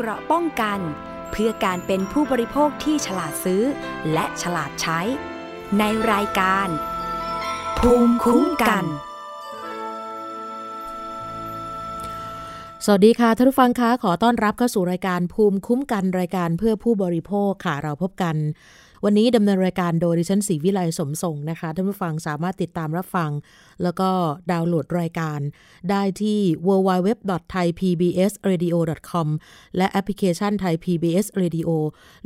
เกราะป้องกัน เพื่อการเป็นผู้บริโภคที่ฉลาดซื้อ และฉลาดใช้ ในรายการ ภูมิคุ้มกันสวัสดีค่ะท่านผู้ฟังคะขอต้อนรับเข้าสู่รายการภูมิคุ้มกันรายการเพื่อผู้บริโภคค่ะเราพบกัน วันนี้ดำเนินรายการโดยดิฉันศรีวิไลสมทรงนะคะท่านผู้ฟังสามารถติดตามรับฟัง แล้วก็ดาวน์โหลดรายการ ได้ที่ www.thaipbsradio.com และแอปพลิเคชัน Thai PBS Radio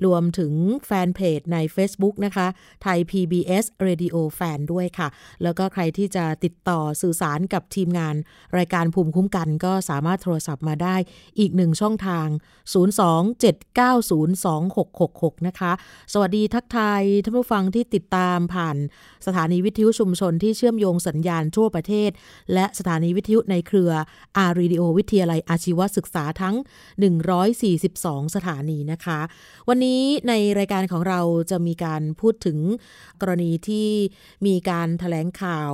รวมถึงแฟนเพจใน Facebook นะคะ Thai PBS Radio Fan ด้วยค่ะ แล้วก็ใครที่จะติดต่อสื่อสารกับทีมงาน รายการภูมิคุ้มกันก็สามารถโทรศัพท์มาได้อีกหนึ่งช่องทาง 027902666 นะคะ สวัสดีทักทายท่านผู้ฟังที่ติดตามผ่านสถานีวิทยุชุมชนที่เชื่อมโยงสัญญาณทั่วประเทศ และสถานีวิทยุในเครืออารีดิโอวิทยาลัยอาชีวศึกษาทั้ง 142 สถานีนะคะ วันนี้ในรายการของเราจะมีการพูดถึงกรณีที่มีการถแถลงข่าว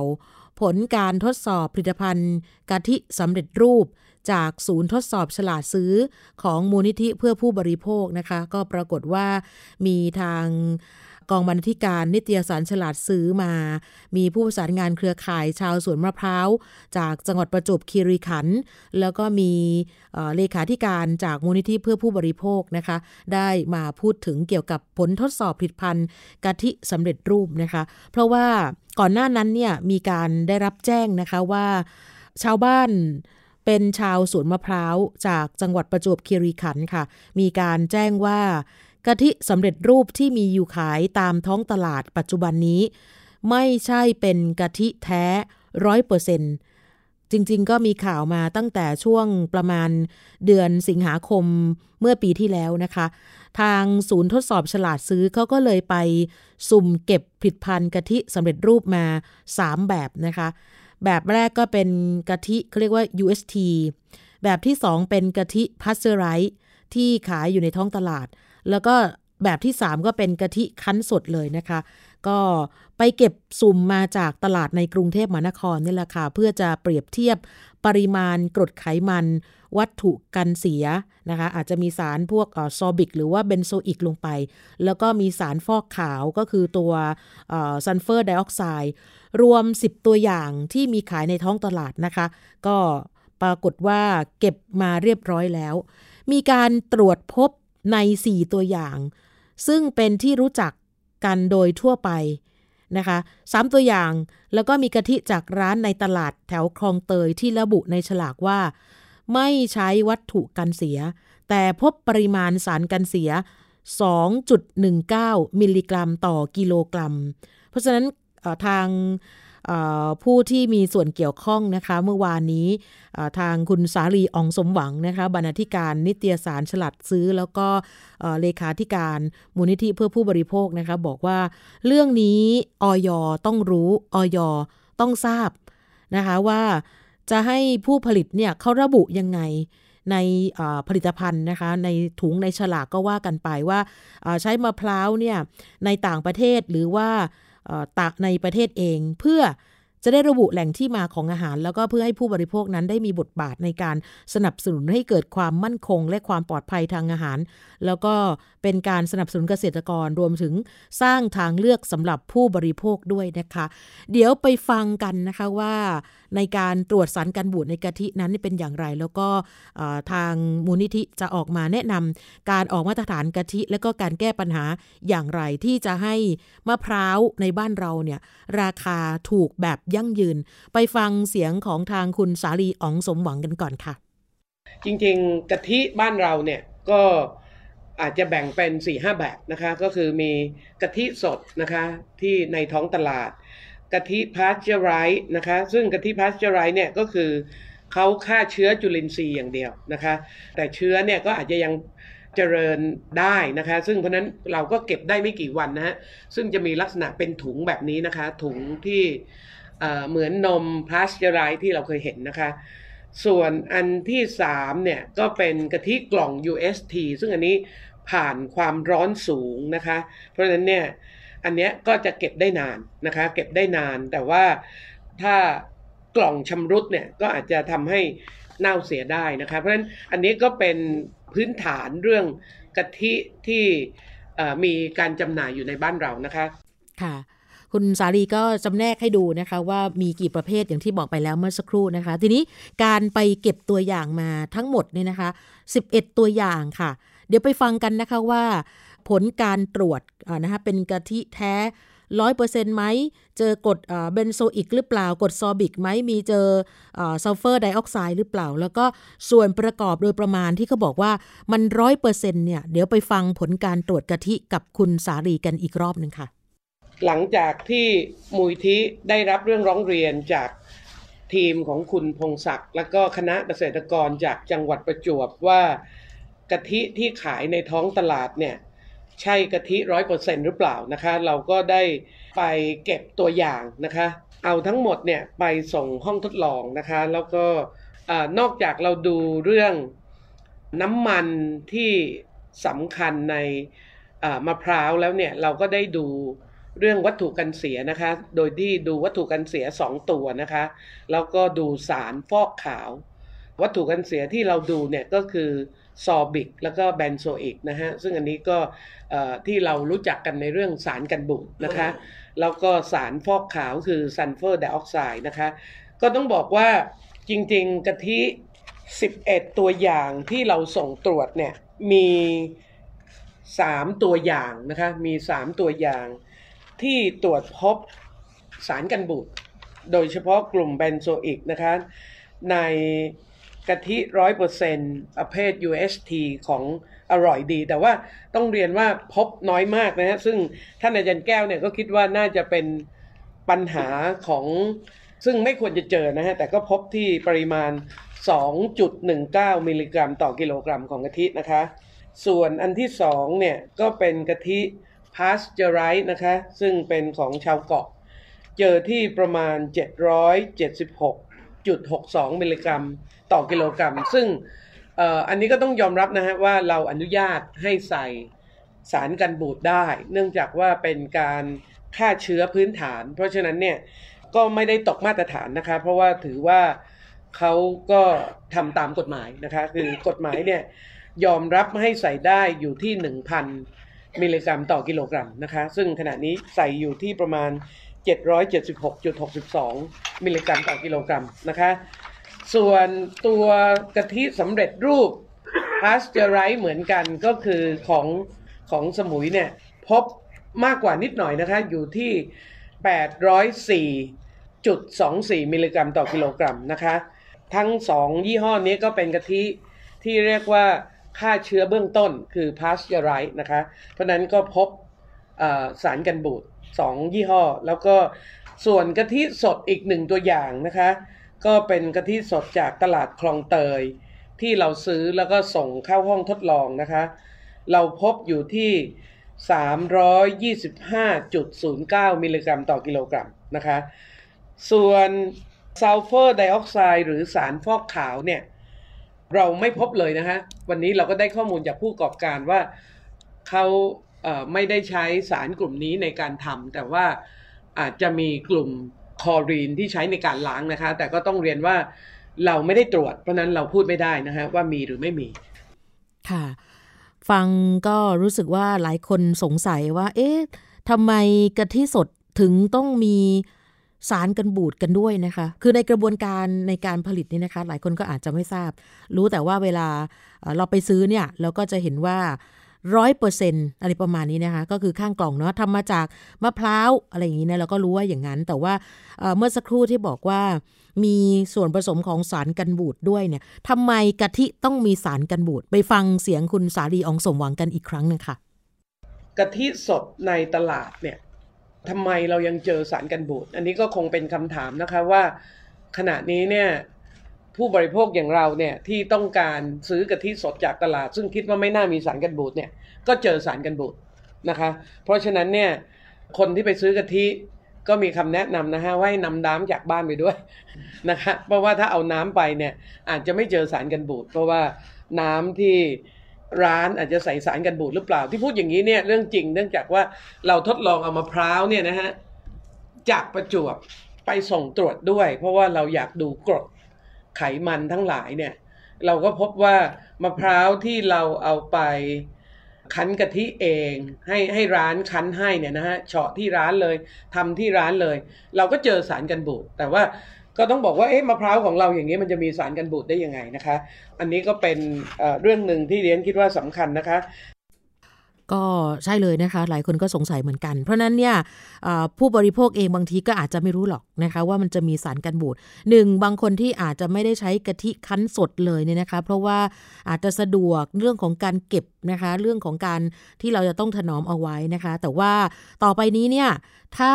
ผลการทดสอบผลิตภัณฑ์กะทิสำเร็จรูป จากศูนย์ทดสอบฉลาดซื้อของมูลนิธิเพื่อผู้บริโภคนะคะ ก็ปรากฏว่ามีทางกองบรรณาธิการนิตยสารฉลาดซื้อมา มีผู้ประสานงานเครือข่ายชาวสวนมะพร้าว จากจังหวัดประจวบคีรีขันธ์แล้วก็มีเเลขาธิการจากมูลนิธิเพื่อผู้บริโภคนะคะ ได้มาพูดถึงเกี่ยวกับผลทดสอบผลิตภัณฑ์กะทิสำเร็จรูปนะคะ เพราะว่าก่อนหน้านั้นเนี่ยมีการได้รับแจ้งนะคะว่าชาวบ้าน เป็นชาวสวนมะพร้าวจากจังหวัดประจวบคีรีขันธ์ค่ะ มีการแจ้งว่ากะทิสำเร็จรูปที่มีอยู่ขายตามท้องตลาดปัจจุบันนี้ ไม่ใช่เป็นกะทิแท้ร้อยเปอร์เซ็นจริงๆ ก็มีข่าวมาตั้งแต่ช่วงประมาณเดือนสิงหาคมเมื่อปีที่แล้วนะคะ ทางศูนย์ทดสอบฉลาดซื้อเขาก็เลยไปสุ่มเก็บผลิตภัณฑ์กะทิสำเร็จรูปมา 3 แบบนะคะ แบบแรกก็เป็นกะทิเขาเรียกว่า UHT แบบที่ 2 เป็นกะทิพัสเซอร์ไรท์ที่ขายอยู่ในท้องตลาด แล้วก็แบบที่ 3 ก็เป็นกะทิคั้นสดเลยนะคะ ก็ไปเก็บสุ่มมาจากตลาดในกรุงเทพมหานครนี่แหละค่ะ เพื่อจะเปรียบเทียบปริมาณกรดไขมัน วัตถุกันเสียนะคะ อาจจะมีสารพวกซอร์บิก หรือว่าเบนโซอิกลงไป แล้วก็มีสารฟอกขาวก็คือตัวซัลเฟอร์ไดออกไซด์ รวม 10 ตัวอย่างที่มีขายในท้องตลาดนะคะ ก็ปรากฏว่าเก็บมาเรียบร้อยแล้ว มีการตรวจพบใน 4 ตัวอย่าง ซึ่งเป็นที่รู้จักกันโดยทั่วไปนะคะสามตัวอย่างแล้วก็มีกะทิจากร้านในตลาดแถวคลองเตยที่ระบุในฉลากว่า ไม่ใช้วัตถุกันเสีย แต่พบปริมาณสารกันเสีย 2.19 มิลลิกรัมต่อกิโลกรัม เพราะฉะนั้น ทางผู้ที่มีส่วนเกี่ยวข้องนะคะ เมื่อวานนี้ทางคุณสาลีอองสมหวังนะคะบรรณาธิการนิตยสารฉลัดซื้อ แล้วก็เลขาธิการมูลนิธิเพื่อผู้บริโภคนะคะบอกว่าเรื่องนี้ออยต้องรู้ออยต้องทราบนะคะว่าจะให้ผู้ผลิตเนี่ยเขาระบุยังไงในผลิตภัณฑ์นะคะในถุงในฉลากก็ว่ากันไปว่าใช้มะพร้าวเนี่ยในต่างประเทศหรือว่า ตากในประเทศเอง เพื่อจะได้ระบุแหล่งที่มาของอาหาร แล้วก็เพื่อให้ผู้บริโภคนั้นได้มีบทบาทในการสนับสนุนให้เกิดความมั่นคง และความปลอดภัยทางอาหาร แล้วก็เป็นการสนับสนุนเกษตรกรรวมถึงสร้างทางเลือกสำหรับผู้บริโภคด้วยนะคะ เดี๋ยวไปฟังกันนะคะว่า ในการตรวจสารกันบูดในกะทินั้นเป็นอย่างไร แล้วก็ทางมูลนิธิจะออกมาแนะนำการออกมาตรฐานกะทิ และก็การแก้ปัญหาอย่างไรที่จะให้มะพร้าวในบ้านเราเนี่ยราคาถูกแบบยั่งยืน ไปฟังเสียงของทางคุณสาลีอ๋องสมหวังกันก่อนค่ะ จริงๆกะทิบ้านเราเนี่ยก็อาจจะแบ่งเป็น4ี่ห้าแบบนะคะ ก็คือมีกะทิสดนะคะที่ในท้องตลาด กะทิพาสเจอไรส์นะคะ ซึ่งกะทิพาสเจอไรส์เนี่ยก็คือเขาฆ่าเชื้อจุลินทรีย์อย่างเดียวนะคะ แต่เชื้อเนี่ยก็อาจจะยังเจริญได้นะคะ ซึ่งเพราะนั้นเราก็เก็บได้ไม่กี่วันนะฮะซึ่งจะมีลักษณะเป็นถุงแบบนี้นะคะ ถุงที่เหมือนนมพาสเจอไรส์ที่เราเคยเห็นนะคะ ส่วนอันที่3เนี่ยก็เป็นกะทิกล่อง UHT ซึ่งอันนี้ผ่านความร้อนสูงนะคะ เพราะฉะนั้นเนี่ย อันนี้ก็จะเก็บได้นานนะคะเก็บได้นานแต่ว่าถ้ากล่องชำรุดเนี่ยก็อาจจะทำให้เน่าเสียได้นะคะเพราะฉะนั้นอันนี้ก็เป็นพื้นฐานเรื่องกะทิที่มีการจำหน่ายอยู่ในบ้านเรานะคะค่ะคุณสาลีก็จำแนกให้ดูนะคะว่ามีกี่ประเภทอย่างที่บอกไปแล้วเมื่อสักครู่นะคะ ทีนี้การไปเก็บตัวอย่างมาทั้งหมดเนี่ยนะคะ 11 ตัวอย่างค่ะ เดี๋ยวไปฟังกันนะคะว่า ผลการตรวจนะคะเป็นกะทิแท้ร้อยเปอร์เซ็นต์ไหม เจอกรดเบนโซอิกหรือเปล่า กรดซอร์บิกไหม มีเจอซัลเฟอร์ไดออกไซด์หรือเปล่า แล้วก็ส่วนประกอบโดยประมาณที่เขาบอกว่ามันร้อยเปอร์เซ็นต์เนี่ย เดี๋ยวไปฟังผลการตรวจกะทิกับคุณสารีกันอีกรอบหนึ่งค่ะ หลังจากที่มูลนิธิได้รับเรื่องร้องเรียนจากทีมของคุณพงศักดิ์และก็คณะเกษตรกรจากจังหวัดประจวบว่ากะทิที่ขายในท้องตลาดเนี่ย ใช่กะทิร้อยเปอร์เซ็นหรือเปล่านะคะ เราก็ได้ไปเก็บตัวอย่างนะคะ เอาทั้งหมดเนี่ยไปส่งห้องทดลองนะคะ แล้วก็นอกจากเราดูเรื่องน้ำมันที่สำคัญในมะพร้าวแล้วเนี่ยเราก็ได้ดูเรื่องวัตถุกันเสียนะคะ โดยที่ดูวัตถุกันเสีย 2 ตัวนะคะ แล้วก็ดูสารฟอกขาว วัตถุกันเสียที่เราดูเนี่ยก็คือ ซอร์บิก แล้วก็เบนโซอิกนะฮะ ซึ่งอันนี้ก็ที่เรารู้จักกันในเรื่องสารกันบูดนะคะ แล้วก็สารฟอกขาวคือซัลเฟอร์ไดออกไซด์นะคะ ก็ต้องบอกว่าจริงๆกะทิ 11 ตัวอย่างที่เราส่งตรวจเนี่ยมี3ตัวอย่างนะคะมี3ตัวอย่างที่ตรวจพบสารกันบูดโดยเฉพาะกลุ่มแบนโซอิกนะคะใน กะทิร้อยเปอร์เซ็นต์ประเภท UST ของอร่อยดี แต่ว่าต้องเรียนว่าพบน้อยมากนะฮะ ซึ่งท่านอาจารย์แก้วเนี่ยก็คิดว่าน่าจะเป็นปัญหาของซึ่งไม่ควรจะเจอนะฮะ แต่ก็พบที่ปริมาณ 2.19 มิลลิกรัม ต่อกิโลกรัมของกะทินะคะ ส่วนอันที่สองเนี่ย ก็เป็นกะทิพาสเจอไรส์นะคะ ซึ่งเป็นของชาวเกาะ เจอที่ประมาณ 776.62 มิลลิกรัม ต่อกิโลกรัม ซึ่งอันนี้ก็ต้องยอมรับนะฮะว่าเราอนุญาตให้ใส่สารกันบูดได้ เนื่องจากว่าเป็นการฆ่าเชื้อพื้นฐาน เพราะฉะนั้นเนี่ยก็ไม่ได้ตกมาตรฐานนะคะ เพราะว่าถือว่าเขาก็ทำตามกฎหมายนะคะ คือกฎหมายเนี่ยยอมรับให้ใส่ได้อยู่ที่ 1,000 มิลลิกรัมต่อกิโลกรัมนะคะ ซึ่งขณะนี้ใส่อยู่ที่ประมาณ 776.62 มิลลิกรัมต่อกิโลกรัมนะคะ ส่วนตัวกะทิสำเร็จรูปพาสเจอไรเหมือนกันก็คือของของสมุยเนี่ยพบมากกว่านิดหน่อยนะคะ อยู่ที่ 804.24 มิลลิกรัมต่อกิโลกรัมนะคะ ทั้งสองยี่ห้อนี้ก็เป็นกะทิที่เรียกว่าฆ่าเชื้อเบื้องต้นคือพาสเจอไรนะคะ เพราะนั้นก็พบสารกันบูดสองยี่ห้อ แล้วก็ส่วนกะทิสดอีกหนึ่งตัวอย่างนะคะ ก็เป็นกะทิสดจากตลาดคลองเตย ที่เราซื้อแล้วก็ส่งเข้าห้องทดลองนะคะ เราพบอยู่ที่ 325.09 มิลลิกรัมต่อกิโลกรัมนะคะ ส่วนซัลเฟอร์ไดออกไซด์หรือสารฟอกขาวเนี่ย เราไม่พบเลยนะคะวันนี้เราก็ได้ข้อมูลจากผู้ประกอบการว่าเขาไม่ได้ใช้สารกลุ่มนี้ในการทำแต่ว่าอาจจะมีกลุ่ม คลอรีนที่ใช้ในการล้างนะคะ แต่ก็ต้องเรียนว่าเราไม่ได้ตรวจ เพราะนั้นเราพูดไม่ได้นะคะว่ามีหรือไม่มี ค่ะ ฟังก็รู้สึกว่าหลายคนสงสัยว่า เอ๊ะทำไมกะทิสดถึงต้องมีสารกันบูดกันด้วยนะคะ คือในกระบวนการในการผลิตนี่นะคะ หลายคนก็อาจจะไม่ทราบ รู้แต่ว่าเวลาเราไปซื้อเนี่ย เราก็จะเห็นว่า ร้อยเปอร์เซ็นอะไรประมาณนี้นะคะ ก็คือข้างกล่องเนาะทำมาจากมะพร้าวอะไรอย่างนี้นะเราก็รู้ว่าอย่างนั้น แต่ว่าเมื่อสักครู่ที่บอกว่ามีส่วนผสมของสารกันบูดด้วยเนี่ยทำไมกะทิต้องมีสารกันบูดไปฟังเสียงคุณสาลีองสมหวังกันอีกครั้งหนึ่งค่ะกะทิสดในตลาดเนี่ยทำไมเรายังเจอสารกันบูดอันนี้ก็คงเป็นคำถามนะคะว่าขณะนี้เนี่ย ผู้บริโภคอย่างเราเนี่ยที่ต้องการซื้อกะทิสดจากตลาด ซึ่งคิดว่าไม่น่ามีสารกันบูดเนี่ยก็เจอสารกันบูดนะคะ เพราะฉะนั้นเนี่ยคนที่ไปซื้อกะทิก็มีคำแนะนำนะฮะว่าให้นำน้ำจากบ้านไปด้วยนะคะเพราะว่าถ้าเอาน้ำไปเนี่ยอาจจะไม่เจอสารกันบูดเพราะว่าน้ำที่ร้านอาจจะใส่สารกันบูดหรือเปล่า ที่พูดอย่างนี้เนี่ยเรื่องจริงเนื่องจากว่าเราทดลองเอามะพร้าวเนี่ยนะฮะจากประจวบไปส่งตรวจด้วย เพราะว่าเราอยากดูกรด ไขมันทั้งหลายเนี่ย เราก็พบว่ามะพร้าวที่เราเอาไปคั้นกะทิเองให้ให้ร้านคั้นให้เนี่ยนะฮะเฉาะที่ร้านเลยทำที่ร้านเลย เราก็เจอสารกันบูดแต่ว่าก็ต้องบอกว่าเอ๊ะมะพร้าวของเราอย่างนี้มันจะมีสารกันบูดได้ยังไงนะคะ อันนี้ก็เป็นเรื่องหนึ่งที่เรียนคิดว่าสำคัญนะคะ ก็ใช่เลยนะคะ หลายคนก็สงสัยเหมือนกัน เพราะนั้นเนี่ยผู้บริโภคเองบางทีก็อาจจะไม่รู้หรอกนะคะ ว่ามันจะมีสารกันบูดหนึ่งบางคนที่อาจจะไม่ได้ใช้กะทิคั้นสดเลยเนี่ยนะคะ เพราะว่าอาจจะสะดวกเรื่องของการเก็บนะคะ เรื่องของการที่เราจะต้องถนอมเอาไว้นะคะ แต่ว่าต่อไปนี้เนี่ยถ้า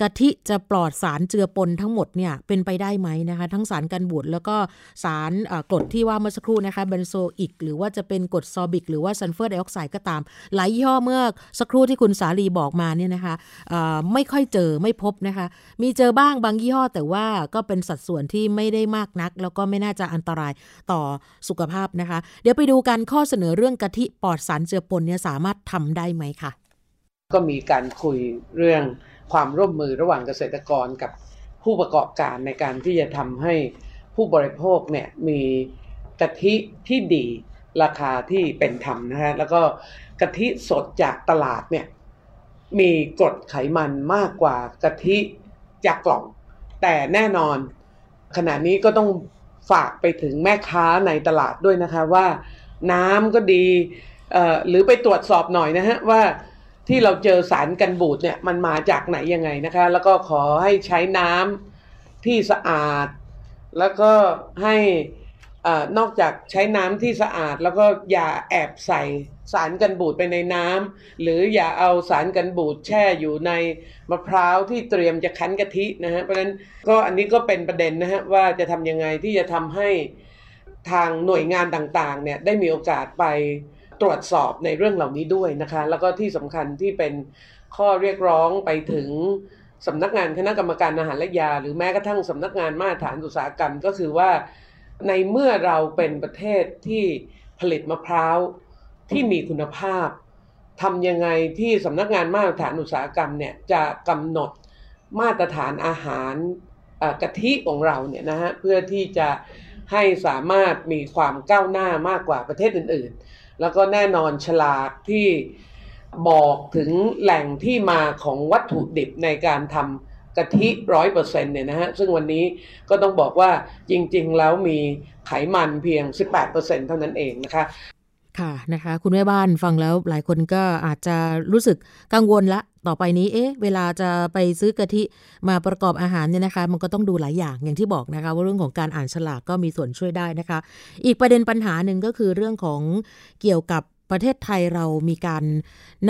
กะทิจะปลอดสารเจือปนทั้งหมดเนี่ยเป็นไปได้ไหมนะคะ ทั้งสารกันบูดแล้วก็สารกรดที่ว่าเมื่อสักครู่นะคะเบนโซอิก หรือว่าจะเป็นกรดซอร์บิก หรือว่าซัลเฟอร์ไดออกไซด์ก็ตาม หลายยี่ห้อเมื่อสักครู่ที่คุณสารีบอกมาเนี่ยนะคะไม่ค่อยเจอไม่พบนะคะ มีเจอบ้างบางยี่ห้อ แต่ว่าก็เป็นสัดส่วนที่ไม่ได้มากนัก แล้วก็ไม่น่าจะอันตรายต่อสุขภาพนะคะ เดี๋ยวไปดูกันข้อเสนอเรื่องกะทิปลอดสารเจือปนเนี่ยสามารถทำได้ไหมคะก็มีการคุยเรื่อง ความร่วมมือระหว่างเกษตรกรกับผู้ประกอบการในการที่จะทำให้ผู้บริโภคเนี่ยมีกะทิที่ดีราคาที่เป็นธรรมนะฮะแล้วก็กะทิสดจากตลาดเนี่ยมีกรดไขมันมากกว่ากะทิจากกล่อง แต่แน่นอนขณะนี้ก็ต้องฝากไปถึงแม่ค้าในตลาดด้วยนะคะว่าน้ำก็ดีหรือไปตรวจสอบหน่อยนะฮะว่า ที่เราเจอสารกันบูดเนี่ยมันมาจากไหนยังไงนะคะ แล้วก็ขอให้ใช้น้ำที่สะอาด แล้วก็ให้อนอกจากใช้น้ำที่สะอาด แล้วก็อย่าแอบใส่สารกันบูดไปในน้ำหรืออย่าเอาสารกันบูดแช่อยู่ในมะพร้าวที่เตรียมจะคั้นกะทินะฮะเพราะฉะนั้นก็อันนี้ก็เป็นประเด็นนะฮะว่าจะทำยังไงที่จะทำให้ทางหน่วยงานต่างๆเนี่ยได้มีโอกาสไป ตรวจสอบในเรื่องเหล่านี้ด้วยนะคะ แล้วก็ที่สำคัญที่เป็นข้อเรียกร้องไปถึงสำนักงานคณะกรรมการอาหารและยา หรือแม้กระทั่งสำนักงานมาตรฐานอุตสาหกรรมก็คือว่า ในเมื่อเราเป็นประเทศที่ผลิตมะพร้าวที่มีคุณภาพทำยังไงที่สำนักงานมาตรฐานอุตสาหกรรมเนี่ยจะกำหนดมาตรฐานอาหารกะทิของเราเนี่ยนะฮะเพื่อที่จะให้สามารถมีความก้าวหน้ามากกว่าประเทศอื่น ๆ แล้วก็แน่นอนฉลากที่บอกถึงแหล่งที่มาของวัตถุดิบในการทำกะทิร้อยเปอร์เซ็นต์เนี่ยนะฮะ ซึ่งวันนี้ก็ต้องบอกว่าจริงๆ แล้วมีไขมันเพียง 18%เท่านั้นเองนะคะค่ะนะคะคุณแม่บ้านฟังแล้วหลายคนก็อาจจะรู้สึกกังวลละ ต่อไปนี้ เอ๊ะ เวลาจะไปซื้อกะทิมาประกอบอาหารเนี่ยนะคะ มันก็ต้องดูหลายอย่างอย่างที่บอกนะคะ ว่าเรื่องของการอ่านฉลากก็มีส่วนช่วยได้นะคะ อีกประเด็นปัญหาหนึ่งก็คือเรื่องของเกี่ยวกับประเทศไทยเรามีการ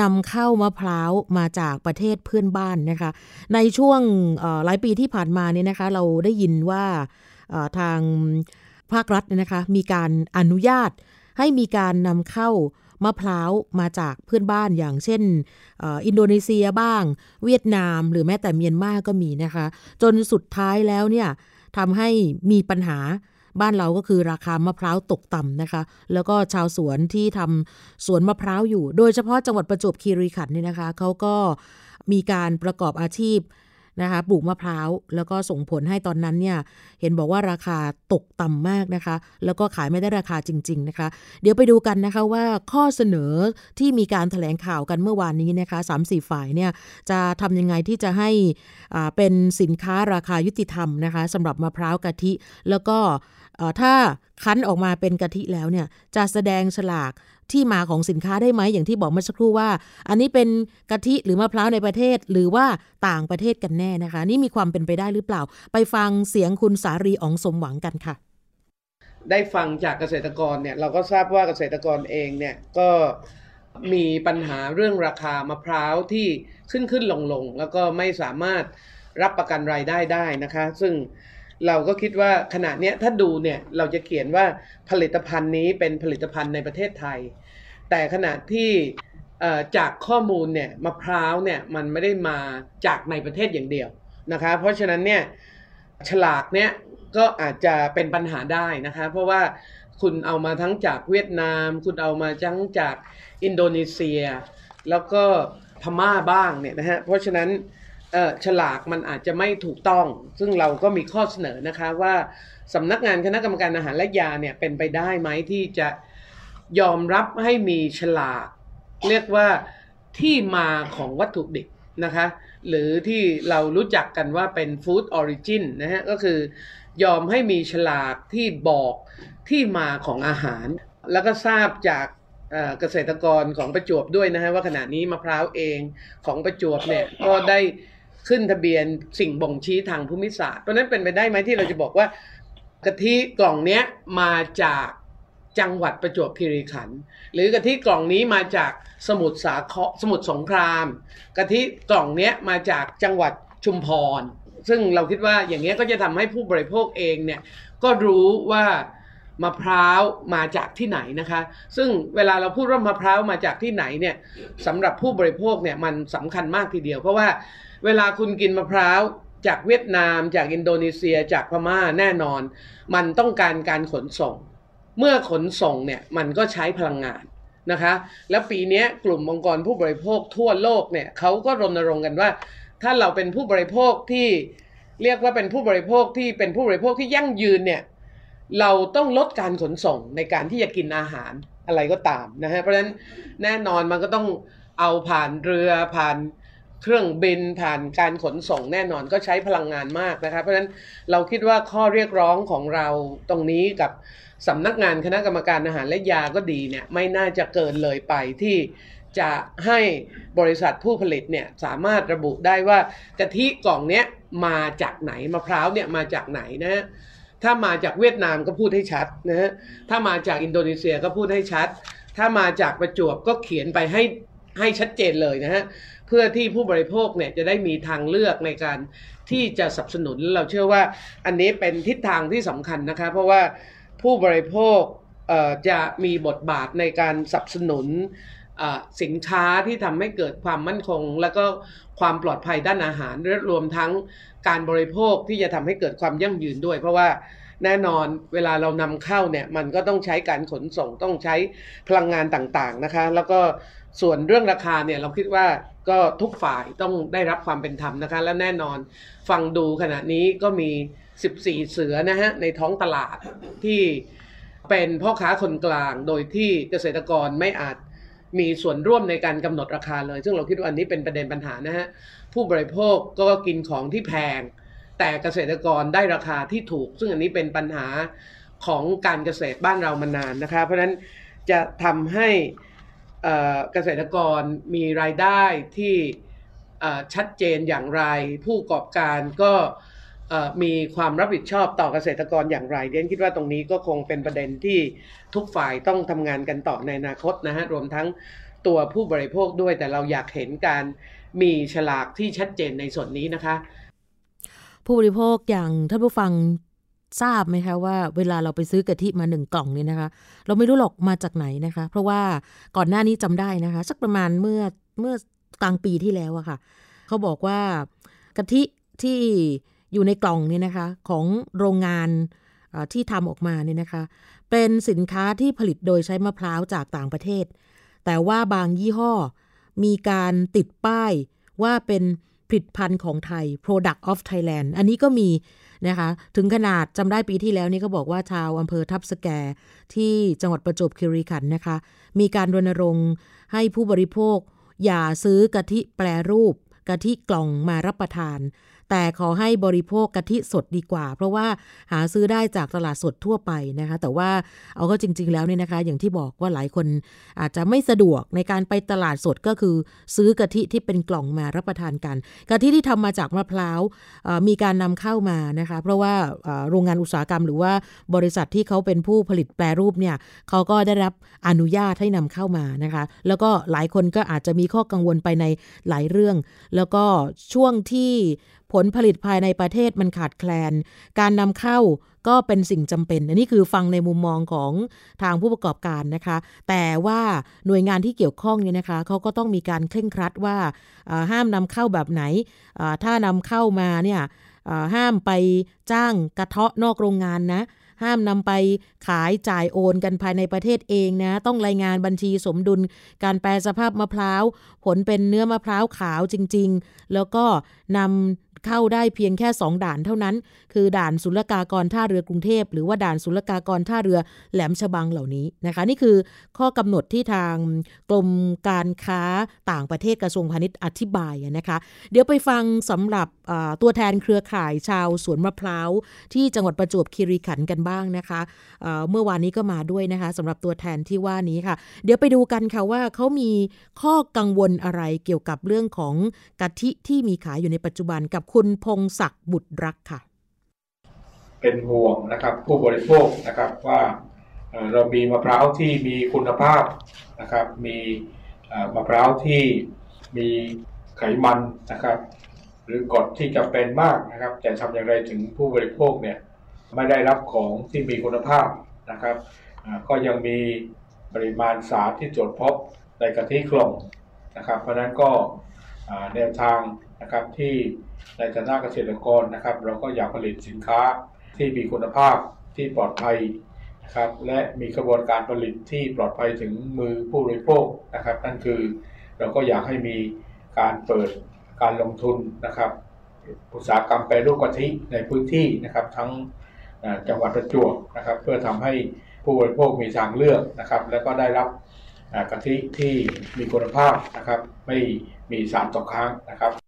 นำเข้ามะพร้าวมาจากประเทศเพื่อนบ้านนะคะ ในช่วงหลายปีที่ผ่านมาเนี่ยนะคะ เราได้ยินว่าทางภาครัฐเนี่ยนะคะ มีการอนุญาตให้มีการนำเข้า มะพร้าวมาจากเพื่อนบ้านอย่างเช่นอินโดนีเซียบ้าง เวียดนาม หรือแม้แต่เมียนมาก็มีนะคะ จนสุดท้ายแล้วเนี่ยทำให้มีปัญหาบ้านเราก็คือราคามะพร้าวตกต่ำนะคะ แล้วก็ชาวสวนที่ทำสวนมะพร้าวอยู่ โดยเฉพาะจังหวัดประจวบคีรีขันธ์เนี่ยนะคะเขาก็มีการประกอบอาชีพนะคะปลูกมะพร้าว แล้วก็ส่งผลให้ตอนนั้นเนี่ย เห็นบอกว่าราคาตกต่ำมากนะคะ แล้วก็ขายไม่ได้ราคาจริง ๆ นะคะ เดี๋ยวไปดูกันนะคะว่าข้อเสนอที่มีการถแถลงข่าวกันเมื่อวานนี้นะคะสามสี่ฝ่ายเนี่ยจะทำยังไงที่จะให้เป็นสินค้าราคายุติธรรมนะคะสำหรับมะพร้าวกะทิ แล้วก็ถ้าคั้นออกมาเป็นกะทิแล้วเนี่ยจะแสดงฉลากที่มาของสินค้าได้ไหมอย่างที่บอกเมื่อสักครู่ว่า อันนี้เป็นกะทิหรือมะพร้าวในประเทศ หรือว่าต่างประเทศกันแน่นะคะ นี่มีความเป็นไปได้หรือเปล่า ไปฟังเสียงคุณสารีอองสมหวังกันค่ะ ได้ฟังจากเกษตรกรเนี่ยเราก็ทราบว่าเกษตรกรเองเนี่ยก็มีปัญหาเรื่องราคามะพร้าวที่ขึ้นขึ้นลงลงแล้วก็ไม่สามารถรับประกันรายได้ได้นะคะ ซึ่งเราก็คิดว่าขณะนี้ถ้าดูเนี่ยเราจะเขียนว่าผลิตภัณฑ์นี้เป็นผลิตภัณฑ์ในประเทศไทย แต่ขณะที่จากข้อมูลเนี่ยมะพร้าวเนี่ยมันไม่ได้มาจากในประเทศอย่างเดียวนะคะ เพราะฉะนั้นเนี่ย ฉลากเนี่ยก็อาจจะเป็นปัญหาได้นะคะ เพราะว่าคุณเอามาทั้งจากเวียดนาม คุณเอามาทั้งจากอินโดนีเซีย แล้วก็พม่าบ้างเนี่ยนะฮะเพราะฉะนั้นฉลากมันอาจจะไม่ถูกต้อง ซึ่งเราก็มีข้อเสนอนะคะว่าสำนักงานคณะกรรมการอาหารและยาเนี่ยเป็นไปได้ไหมที่จะยอมรับให้มีฉลาก เรียกว่าที่มาของวัตถุดิบนะคะ หรือที่เรารู้จักกันว่าเป็น food origin นะฮะก็คือยอมให้มีฉลากที่บอกที่มาของอาหาร แล้วก็ทราบจากเกษตรกรของประจวบด้วยนะฮะว่าขณะนี้มะพร้าวเองของประจวบเนี่ยก็ได้ขึ้นทะเบียนสิ่งบ่งชี้ทางภูมิศาสตร์เพราะนั้นเป็นไปได้ไหมที่เราจะบอกว่ากะทิกล่องเนี้ยมาจาก จังหวัดประจวบคีรีขันธ์หรือกะทิกล่องนี้มาจากสมุทรสาครสมุทรสงครามกะทิกล่องเนี้ยมาจากจังหวัดชุมพร ซึ่งเราคิดว่าอย่างนี้ก็จะทำให้ผู้บริโภคเองเนี่ยก็รู้ว่ามะพร้าวมาจากที่ไหนนะคะ ซึ่งเวลาเราพูดว่ามะพร้าวมาจากที่ไหนเนี่ยสำหรับผู้บริโภคเนี่ยมันสำคัญมากทีเดียว เพราะว่าเวลาคุณกินมะพร้าวจากเวียดนาม จากอินโดนีเซีย จากพม่าแน่นอน มันต้องการการขนส่ง เมื่อขนส่งเนี่ยมันก็ใช้พลังงานนะคะ แล้วปีนี้กลุ่มองค์กรผู้บริโภคทั่วโลกเนี่ยเขาก็รณรงค์กันว่า ถ้าเราเป็นผู้บริโภคที่เรียกว่าเป็นผู้บริโภคที่เป็นผู้บริโภคที่ยั่งยืนเนี่ยเราต้องลดการขนส่งในการที่จะกินอาหารอะไรก็ตามนะฮะเพราะฉะนั้นแน่นอนมันก็ต้องเอาผ่านเรือผ่านเครื่องบินผ่านการขนส่งแน่นอนก็ใช้พลังงานมากนะคะเพราะฉะนั้นเราคิดว่าข้อเรียกร้องของเราตรงนี้กับ สำนักงานคณะกรรมการอาหารและยาก็ดีเนี่ยไม่น่าจะเกินเลยไปที่จะให้บริษัทผู้ผลิตเนี่ยสามารถระบุได้ว่ากะทิกล่องเนี้ยมาจากไหนมะพร้าวเนี่ยมาจากไหนนะฮะถ้ามาจากเวียดนามก็พูดให้ชัดนะฮะถ้ามาจากอินโดนีเซียก็พูดให้ชัด ถ้ามาจากประจวบก็เขียนไปให้ให้ชัดเจนเลยนะฮะเพื่อที่ผู้บริโภคเนี่ยจะได้มีทางเลือกในการที่จะสนับสนุนเราเชื่อว่าอันนี้เป็นทิศทางที่สำคัญนะคะเพราะว่า ผู้บริโภคจะมีบทบาทในการสนับสนุนสินค้าที่ทำให้เกิดความมั่นคง และก็ความปลอดภัยด้านอาหารรวมทั้งการบริโภคที่จะทำให้เกิดความยั่งยืนด้วย เพราะว่าแน่นอนเวลาเรานำเข้าเนี่ยมันก็ต้องใช้การขนส่งต้องใช้พลังงานต่างๆนะคะ แล้วก็ส่วนเรื่องราคาเนี่ยเราคิดว่าก็ทุกฝ่ายต้องได้รับความเป็นธรรมนะคะ และแน่นอนฟังดูขณะนี้ก็มี 14 เสือนะฮะในท้องตลาดที่เป็นพ่อค้าคนกลางโดยที่เกษตรกรไม่อาจมีส่วนร่วมในการกำหนดราคาเลย ซึ่งเราคิดว่าอันนี้เป็นประเด็นปัญหานะฮะผู้บริโภคก็กินของที่แพง แต่เกษตรกรได้ราคาที่ถูก ซึ่งอันนี้เป็นปัญหาของการเกษตรบ้านเรามานานนะคะเพราะฉะนั้นจะทำให้เกษตรกรมีรายได้ที่ชัดเจนอย่างไร ผู้ประกอบการก็ มีความรับผิดชอบต่อเกษตรกรอย่างไรเดนคิดว่าตรงนี้ก็คงเป็นประเด็นที่ทุกฝ่ายต้องทำงานกันต่อในอนาคตนะฮะรวมทั้งตัวผู้บริโภคด้วยแต่เราอยากเห็นการมีฉลากที่ชัดเจนในส่วนนี้นะคะ ผู้บริโภคอย่างท่านผู้ฟังทราบไหมคะว่าเวลาเราไปซื้อกะทิมาหนึ่งกล่องเนี่ยนะคะ เราไม่รู้หรอกมาจากไหนนะคะ เพราะว่าก่อนหน้านี้จำได้นะคะ สักประมาณเมื่อเมื่อกลางปีที่แล้วอะค่ะเขาบอกว่ากะทิที่ อยู่ในกล่องเนี่ยนะคะของโรงงานที่ทำออกมาเนี่ยนะคะ เป็นสินค้าที่ผลิตโดยใช้มะพร้าวจากต่างประเทศ แต่ว่าบางยี่ห้อ มีการติดป้ายว่าเป็นผลิตภัณฑ์ของไทย Product of Thailand อันนี้ก็มีนะคะ ถึงขนาดจำได้ปีที่แล้วนี่ก็บอกว่าชาวอำเภอทับสแก ที่จังหวัดประจวบคีรีขันธ์นะคะ มีการรณรงค์ให้ผู้บริโภค อย่าซื้อกะทิแปรรูป กะทิกล่องมารับประทาน แต่ขอให้บริโภคกะทิสดดีกว่า เพราะว่าหาซื้อได้จากตลาดสดทั่วไปนะคะ แต่ว่าเอาก็จริง ๆ แล้วเนี่ยนะคะ อย่างที่บอกว่าหลายคนอาจจะไม่สะดวกในการไปตลาดสดก็คือซื้อกะทิที่เป็นกล่องมารับประทานกันกะทิที่ทำมาจากมะพร้าวมีการนำเข้ามานะคะ เพราะว่าโรงงานอุตสาหกรรม หรือว่าบริษัทที่เขาเป็นผู้ผลิตแปรรูปเนี่ยเขาก็ได้รับอนุญาตให้นำเข้ามานะคะ แล้วก็หลายคนก็อาจจะมีข้อกังวลไปในหลายเรื่อง แล้วก็ช่วงที่ ผลผลิตภายในประเทศมันขาดแคลน การนำเข้าก็เป็นสิ่งจำเป็น อันนี้คือฟังในมุมมองของทางผู้ประกอบการนะคะ แต่ว่าหน่วยงานที่เกี่ยวข้องเนี่ยนะคะเขาก็ต้องมีการเคร่งครัดว่าห้ามนำเข้าแบบไหน ถ้านำเข้ามาเนี่ยห้ามไปจ้างกระเทาะนอกโรงงานนะห้ามนำไปขายจ่ายโอนกันภายในประเทศเองนะ ต้องรายงานบัญชีสมดุล การแปลสภาพมะพร้าว ผลเป็นเนื้อมะพร้าวขาวจริง ๆ แล้วก็นำ เข้าได้เพียงแค่ 2 ด่านเท่านั้น คือด่านศุลกากรท่าเรือกรุงเทพ หรือว่าด่านศุลกากรท่าเรือแหลมฉบังเหล่านี้นะคะ นี่คือข้อกำหนดที่ทางกรมการค้าต่างประเทศกระทรวงพาณิชย์อธิบายนะคะ เดี๋ยวไปฟังสำหรับตัวแทนเครือข่ายชาวสวนมะพร้าวที่จังหวัดประจวบคีรีขันธ์กันบ้างนะคะเเมื่อวานนี้ก็มาด้วยนะคะสำหรับตัวแทนที่ว่านี้ค่ะ เดี๋ยวไปดูกันค่ะว่าเขามีข้อกังวลอะไรเกี่ยวกับเรื่องของกะทิที่มีขายอยู่ในปัจจุบันกับคุณพงศักดิ์บุตรรักค่ะ เป็นห่วงนะครับผู้บริโภคนะครับว่าเรามีมะพร้าวที่มีคุณภาพนะครับ มีมะพร้าวที่มีไขมันนะครับ หรือกรดที่จำเป็นมากนะครับ จะทำอย่างไรถึงผู้บริโภคเนี่ยไม่ได้รับของที่มีคุณภาพนะครับ ก็ยังมีปริมาณสารที่ตรวจพบในกะทิกล่องนะครับ เพราะนั้นก็แนวทาง นะครับที่ในฐานะเกษตรกรนะครับ เราก็อยากผลิตสินค้าที่มีคุณภาพที่ปลอดภัยนะครับและมีกระบวนการผลิตที่ปลอดภัยถึงมือผู้บริโภคนะครับ นั่นคือเราก็อยากให้มีการเปิดการลงทุนนะครับ อุตสาหกรรมแปรรูปกะทิในพื้นที่นะครับ ทั้งจังหวัดประจวบนะครับ เพื่อทำให้ผู้บริโภคมีทางเลือกนะครับ แล้วก็ได้รับกะทิที่มีคุณภาพนะครับ ไม่มีสารตกค้างนะครับ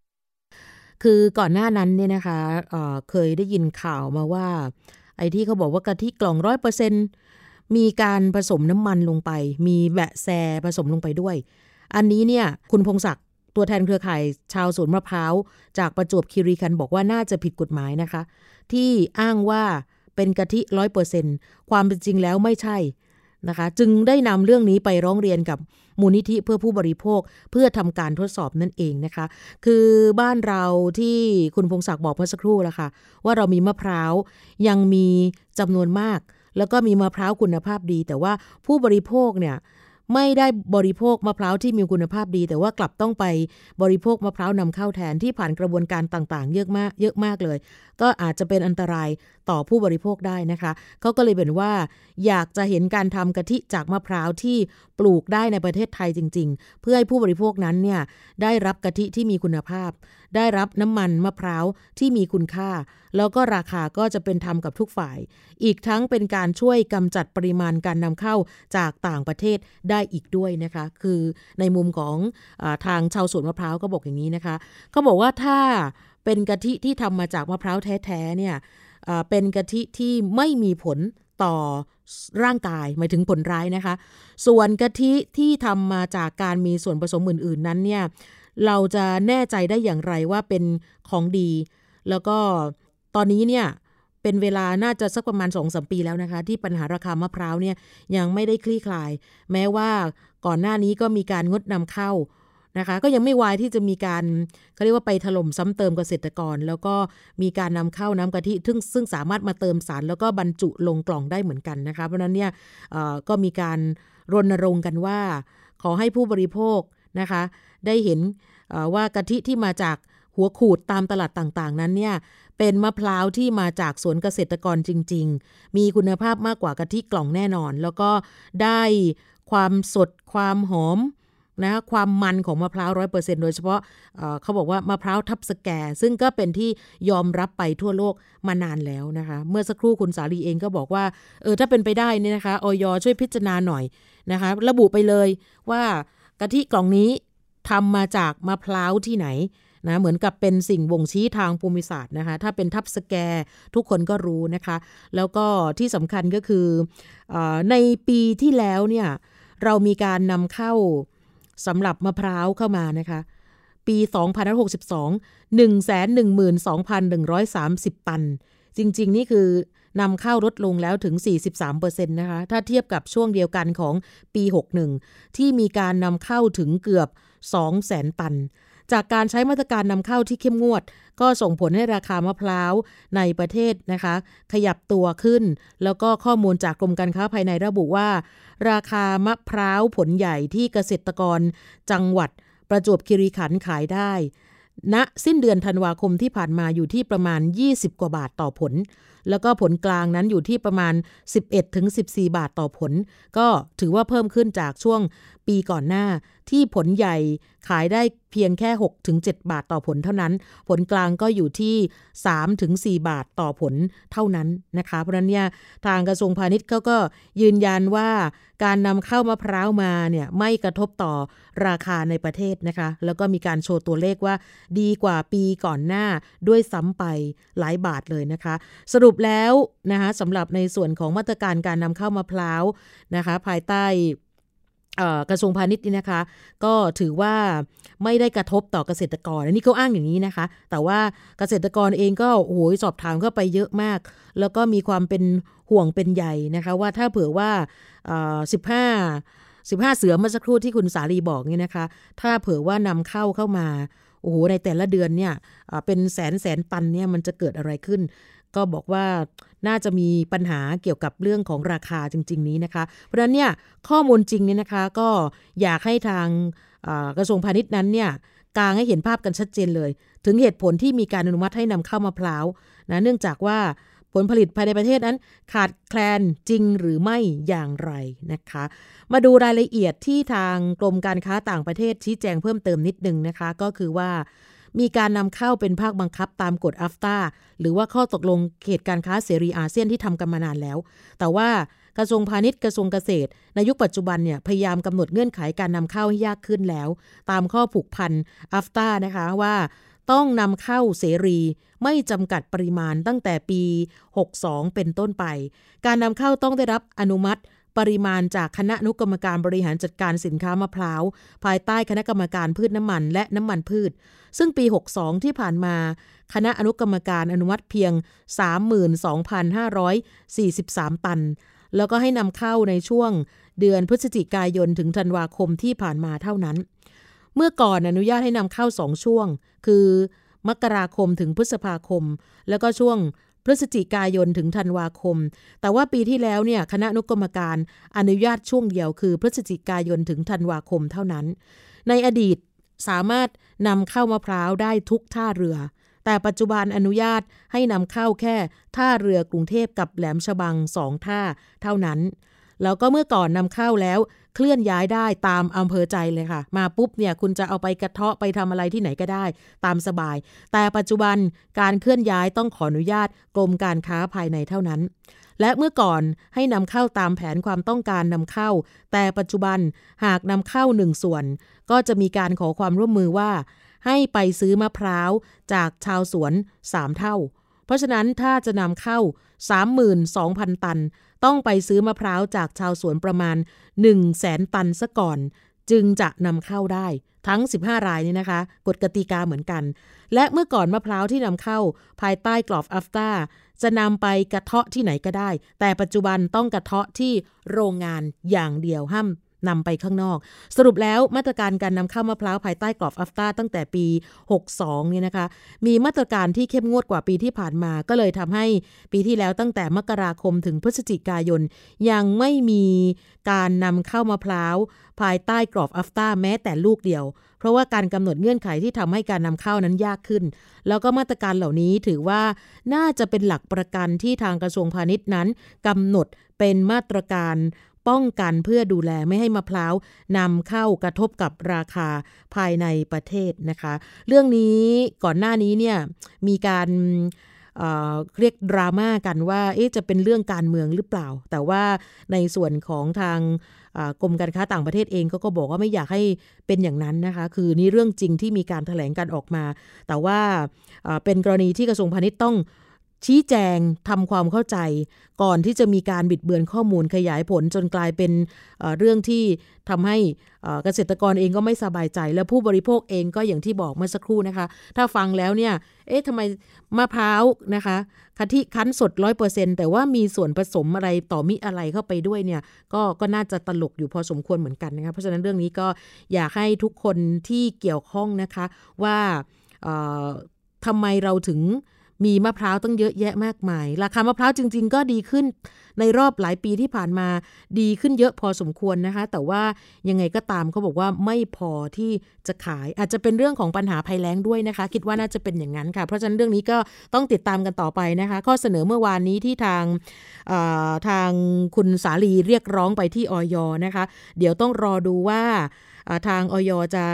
คือก่อนหน้านั้นเนี่ยนะคะเเคยได้ยินข่าวมาว่า ไอ้ที่เขาบอกว่ากะทิกล่องร้อยเปอร์เซ็นมีการผสมน้ำมันลงไป มีแบะแซผสมลงไปด้วย อันนี้เนี่ยคุณพงศักดิ์ตัวแทนเครือข่ายชาวสวนมะพร้าว จากประจวบคีรีคันบอกว่าน่าจะผิดกฎหมายนะคะ ที่อ้างว่าเป็นกะทิร้อยเปอร์เซ็นความเป็นจริงแล้วไม่ใช่นะคะ จึงได้นำเรื่องนี้ไปร้องเรียนกับ มูลนิธิเพื่อผู้บริโภคเพื่อทำการทดสอบนั่นเองนะคะ คือบ้านเราที่คุณพงศักดิ์บอกเมื่อสักครู่แล้วค่ะ ว่าเรามีมะพร้าวยังมีจำนวนมาก แล้วก็มีมะพร้าวคุณภาพดี แต่ว่าผู้บริโภคเนี่ยไม่ได้บริโภคมะพร้าวที่มีคุณภาพดี แต่ว่ากลับต้องไปบริโภคมะพร้าวนำเข้าแทนที่ผ่านกระบวนการต่างๆ เยอะมากเยอะมากเลย ก็อาจจะเป็นอันตราย ต่อผู้บริโภคได้นะคะเขาก็เลยเป็นว่า อยากจะเห็นการทำกะทิจากมะพร้าวที่ปลูกได้ในประเทศไทยจริง ๆ เพื่อให้ผู้บริโภคนั้นเนี่ยได้รับกะทิที่มีคุณภาพ ได้รับน้ำมันมะพร้าวที่มีคุณค่า แล้วก็ราคาก็จะเป็นธรรมกับทุกฝ่าย อีกทั้งเป็นการช่วยกำจัดปริมาณการนำเข้าจากต่างประเทศได้อีกด้วยนะคะ คือในมุมของอทางชาวสวนมะพร้าวก็บอกอย่างนี้นะคะเขาบอกว่าถ้าเป็นกะทิที่ทำมาจากมะพร้าวแท้ๆเนี่ย เป็นกะทิที่ไม่มีผลต่อร่างกายหมายถึงผลร้ายนะคะ ส่วนกะทิที่ทำมาจากการมีส่วนผสมอื่น ๆ นั้นเนี่ยเราจะแน่ใจได้อย่างไรว่าเป็นของดี แล้วก็ตอนนี้เนี่ยเป็นเวลาน่าจะสักประมาณ2อสปีแล้วนะคะ ที่ปัญหาราคามะพร้าวเนี่ยยังไม่ได้คลี่คลาย แม้ว่าก่อนหน้านี้ก็มีการงดนำเข้า นะคะก็ยังไม่วายที่จะมีการเขาเรียกว่าไปถล่มซ้ำเติมเกษตรกร แล้วก็มีการนำเข้าน้ำกะทิซึ่งซึ่งสามารถมาเติมสาร แล้วก็บรรจุลงกล่องได้เหมือนกันนะคะเพราะนั้นเนี่ยก็มีการรณรงค์กันว่า ขอให้ผู้บริโภคนะคะได้เห็นว่ากะทิที่มาจากหัวขูดตามตลาดต่างๆ นั้นเนี่ยเป็นมะพร้าวที่มาจากสวนเกษตรกรจริง ๆ มีคุณภาพมากกว่ากะทิกล่องแน่นอน แล้วก็ได้ความสดความหอม นะคะความมันของมะพร้าวร้อยเปอร์เซ็นโดยเฉพาะเขาบอกว่ามะพร้าวทับสแก ซึ่งก็เป็นที่ยอมรับไปทั่วโลกมานานแล้วนะคะ เมื่อสักครู่คุณสาลีเองก็บอกว่าเออถ้าเป็นไปได้นี่นะคะออยช่วยพิจารณาหน่อยนะคะ ระบุไปเลยว่ากะทิกล่องนี้ทำมาจากมะพร้าวที่ไหนนะเหมือนกับเป็นสิ่งบ่งชี้ทางภูมิศาสตร์นะคะถ้าเป็นทับสแกทุกคนก็รู้นะคะ แล้วก็ที่สำคัญก็คืออในปีที่แล้วเนี่ยเรามีการนำเข้า สำหรับมะพร้าวเข้ามานะคะ ปี2562 112,130 ตัน จริง ๆ นี่คือนำเข้าลดลงแล้วถึง 43%นะคะ ถ้าเทียบกับช่วงเดียวกันของปี 61 ที่มีการนำเข้าถึงเกือบ 200,000 ตัน จากการใช้มาตรการนำเข้าที่เข้มงวด ก็ส่งผลให้ราคามะพร้าวในประเทศนะคะ ขยับตัวขึ้น แล้วก็ข้อมูลจากกรมการค้าภายในระบุว่า ราคามะพร้าวผลใหญ่ที่เกษตรกร จังหวัดประจวบคีรีขันธ์ขายได้ณสิ้นเดือนธันวาคมที่ผ่านมาอยู่ที่ประมาณ 20 กว่าบาทต่อผล แล้วก็ผลกลางนั้นอยู่ที่ประมาณ 11-14 บาทต่อผล ก็ถือว่าเพิ่มขึ้นจากช่วงปีก่อนหน้าที่ผลใหญ่ขายได้เพียงแค่ 6-7 บาทต่อผลเท่านั้น ผลกลางก็อยู่ที่ 3-4 บาทต่อผลเท่านั้นนะคะ เพราะนั้นเนี่ยทางกระทรวงพาณิชย์เขาก็ยืนยันว่าการนำเข้ามะพร้าวมาเนี่ยไม่กระทบต่อราคาในประเทศนะคะ แล้วก็มีการโชว์ตัวเลขว่าดีกว่าปีก่อนหน้าด้วยซ้ำไปหลายบาทเลยนะคะ สรุปแล้วนะคะสำหรับในส่วนของมาตรการการนำเข้ามะพร้าวนะคะภายใต้กระทรวงพาณิชย์นี่นะคะ ก็ถือว่าไม่ได้กระทบต่อเกษตรกรอันนี้เขาอ้างอย่างนี้นะคะ แต่ว่าเกษตรกรเองก็โอ้โสอบถามเข้าไปเยอะมาก แล้วก็มีความเป็นห่วงเป็นใหญ่นะคะ ว่าถ้าเผื่อว่าสิบห้าสิบห้าเสือเมื่อสักครู่ที่คุณสาลีบอกนี่นะคะ ถ้าเผื่อว่านำเข้าเข้ามาโอ้โหในแต่ละเดือนเนี่ยเป็นแสนแสนตันเนี่ยมันจะเกิดอะไรขึ้น ก็บอกว่าน่าจะมีปัญหาเกี่ยวกับเรื่องของราคาจริง ๆ นี้นะคะ เพราะฉะนั้นเนี่ยข้อมูลจริงเนี่ยนะคะก็อยากให้ทางกระทรวงพาณิชย์นั้นเนี่ยกางให้เห็นภาพกันชัดเจนเลย ถึงเหตุผลที่มีการอนุมัติให้นำเข้ามะพร้าวนะเนื่องจากว่าผลผลิตภายในประเทศนั้น ขาดแคลนจริงหรือไม่อย่างไรนะคะ มาดูรายละเอียดที่ทางกรมการค้าต่างประเทศชี้แจงเพิ่มเติมนิดนึงนะคะ ก็คือว่า มีการนำเข้าเป็นภาคบังคับตามกฎอัฟตาหรือว่าข้อตกลงเขตการค้าเสรีอาเซียนที่ทำกันมานานแล้ว แต่ว่ากระทรวงพาณิชย์กระทรวงเกษตร ในยุคปัจจุบันเนี่ยพยายามกำหนดเงื่อนไขการนำเข้าให้ยากขึ้นแล้ว ตามข้อผูกพันอัฟตานะคะว่าต้องนำเข้าเสรีไม่จำกัดปริมาณตั้งแต่ปี 62 เป็นต้นไป การนำเข้าต้องได้รับอนุมัติ ปริมาณจากคณะนุกรรมการบริหารจัดการสินค้ามะพร้าว ภายใต้คณะกรรมการพืชน้ำมันและน้ำมันพืช ซึ่งปี 62 ที่ผ่านมา คณะอนุกรรมการอนุมัติเพียง 32,543 ตัน แล้วก็ให้นำเข้าในช่วงเดือนพฤศจิกายนถึงธันวาคมที่ผ่านมาเท่านั้น เมื่อก่อนอนุญาตให้นำเข้าสองช่วง คือมกราคมถึงพฤษภาคม แล้วก็ช่วง พฤศจิกายนถึงธันวาคม แต่ว่าปีที่แล้วเนี่ยคณะนุกรรมการอนุญาตช่วงเดียวคือ พฤศจิกายนถึงธันวาคมเท่านั้น ในอดีตสามารถนำเข้ามะพร้าวได้ทุกท่าเรือ แต่ปัจจุบันอนุญาตให้นำเข้าแค่ท่าเรือกรุงเทพกับแหลมฉบังสองท่าเท่านั้น แล้วก็เมื่อก่อนนำเข้าแล้วเคลื่อนย้ายได้ตามอำเภอใจเลยค่ะ มาปุ๊บเนี่ยคุณจะเอาไปกระเทาะไปทำอะไรที่ไหนก็ได้ ตามสบาย แต่ปัจจุบันการเคลื่อนย้ายต้องขออนุญาตกรมการค้าภายในเท่านั้น และเมื่อก่อนให้นำเข้าตามแผนความต้องการนำเข้า แต่ปัจจุบันหากนำเข้าหนึ่งส่วน ก็จะมีการขอความร่วมมือว่า ให้ไปซื้อมะพร้าวจากชาวสวน 3 เท่า เพราะฉะนั้นถ้าจะนำเข้า 32,000 ตัน ต้องไปซื้อมะพร้าวจากชาวสวนประมาณ 1 0 0 0 0แสนตันซะก่อน จึงจะนำเข้าได้ทั้ง 15 รายนี้นะคะ กฎกติกาเหมือนกัน และเมื่อก่อนมะพร้าวที่นำเข้าภายใต้กรอบอัฟตาจะนำไปกระเทาะที่ไหนก็ได้ แต่ปัจจุบันต้องกระเทาะที่โรงงานอย่างเดียวห้าม นำไปข้างนอก สรุปแล้วมาตรการการนำเข้ามะพร้าวภายใต้กรอบอัฟตาตั้งแต่ปี 62 เนี่ยนะคะ มีมาตรการที่เข้มงวดกว่าปีที่ผ่านมา ก็เลยทำให้ปีที่แล้วตั้งแต่มกราคมถึงพฤศจิกายน ยังไม่มีการนำเข้ามะพร้าวภายใต้กรอบอัฟตาแม้แต่ลูกเดียว เพราะว่าการกำหนดเงื่อนไขที่ทำให้การนำเข้านั้นยากขึ้น แล้วก็มาตรการเหล่านี้ถือว่าน่าจะเป็นหลักประกันที่ทางกระทรวงพาณิชย์นั้นกำหนดเป็นมาตรการ ป้องกันเพื่อดูแลไม่ให้มะพร้าวนำเข้ากระทบกับราคาภายในประเทศนะคะ เรื่องนี้ก่อนหน้านี้เนี่ยมีการเเรียกดราม่ากันว่าจะเป็นเรื่องการเมืองหรือเปล่า แต่ว่าในส่วนของทางกรมการค้าต่างประเทศเองก็ก็บอกว่าไม่อยากให้เป็นอย่างนั้นนะคะ คือนี่เรื่องจริงที่มีการถแถลงกันออกมา แต่ว่าเป็นกรณีที่กระทรวงพาณิชย์ต้อง ชี้แจงทำความเข้าใจ ก่อนที่จะมีการบิดเบือนข้อมูลขยายผลจนกลายเป็นเรื่องที่ทำให้เกษตรกรเองก็ไม่สบายใจ และผู้บริโภคเองก็อย่างที่บอกเมื่อสักครู่นะคะ ถ้าฟังแล้วเนี่ย เอ๊ะทำไมมะพร้าวนะคะกะทิคั้นสดร้อยเปอร์เซ็นแต่ว่ามีส่วนผสมอะไรต่อมิอะไรเข้าไปด้วยเนี่ย ก็ก็น่าจะตลกอยู่พอสมควรเหมือนกันนะคะเพราะฉะนั้นเรื่องนี้ก็อยากให้ทุกคนที่เกี่ยวข้องนะคะว่าทำไมเราถึง มีมะพร้าวต้องเยอะแยะมากมาย ราคามะพร้าวจริง ๆ ก็ดีขึ้น ในรอบหลายปีที่ผ่านมาดีขึ้นเยอะพอสมควรนะคะ แต่ว่ายังไงก็ตามเขาบอกว่าไม่พอที่จะขาย อาจจะเป็นเรื่องของปัญหาภัยแล้งด้วยนะคะ คิดว่าน่าจะเป็นอย่างนั้นค่ะ เพราะฉะนั้นเรื่องนี้ก็ต้องติดตามกันต่อไปนะคะ ข้อเสนอเมื่อวานนี้ที่ทางทางคุณสาลีเรียกร้องไปที่ออยนะคะ เดี๋ยวต้องรอดูว่า ทางออยจะ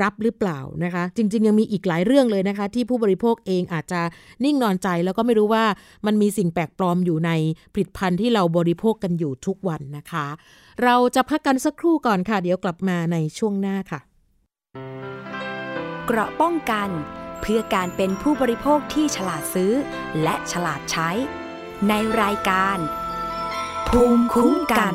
รับหรือเปล่านะคะ จริง ๆ ยังมีอีกหลายเรื่องเลยนะคะ ที่ผู้บริโภคเองอาจจะนิ่งนอนใจ แล้วก็ไม่รู้ว่ามันมีสิ่งแปลกปลอมอยู่ในผลิตภัณฑ์ที่เราบริโภคกันอยู่ทุกวันนะคะ เราจะพักกันสักครู่ก่อนค่ะ เดี๋ยวกลับมาในช่วงหน้าค่ะ เกราะป้องกัน เพื่อการเป็นผู้บริโภคที่ฉลาดซื้อ และฉลาดใช้ ในรายการ ภูมิคุ้มกัน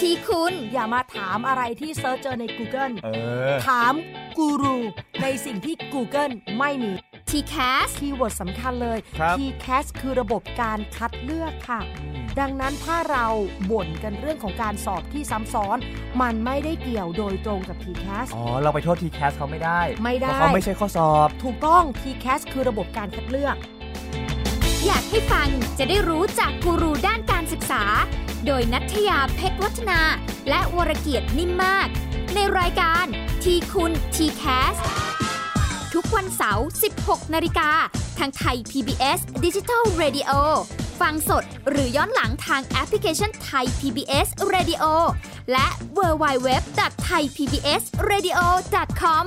ที่คุณ อย่ามาถามอะไรที่ search เจอใน Google เออ ถามกูรูในสิ่งที่ Google ไม่มี t c a s คีย์เวิร์ดสำคัญเลย ครับ t c a s คือระบบการคัดเลือกค่ะ ดังนั้นถ้าเราบ่นกันเรื่องของการสอบที่ซ้ำซ้อน มันไม่ได้เกี่ยวโดยตรงกับ t c a s อ๋อ เราไปโทษทีแคสเขาไม่ได้ไม่ได้ เพราะเขาไม่ใช่ข้อสอบ ถูกต้อง t c a s คือระบบการคัดเลือก อยากให้ฟังจะได้รู้จากกูรูด้านการศึกษา โดยนัทยาเพชรวัฒนา และวรเกียดนิ่มมาก ในรายการทีคุณทีแคสทุกวันเสาร์ 16 นาฬิกา ทางไทย PBS Digital Radio ฟังสดหรือย้อนหลังทางแอปพลิเคชันไทย PBS Radio และ w w w t h a i PBS Radio com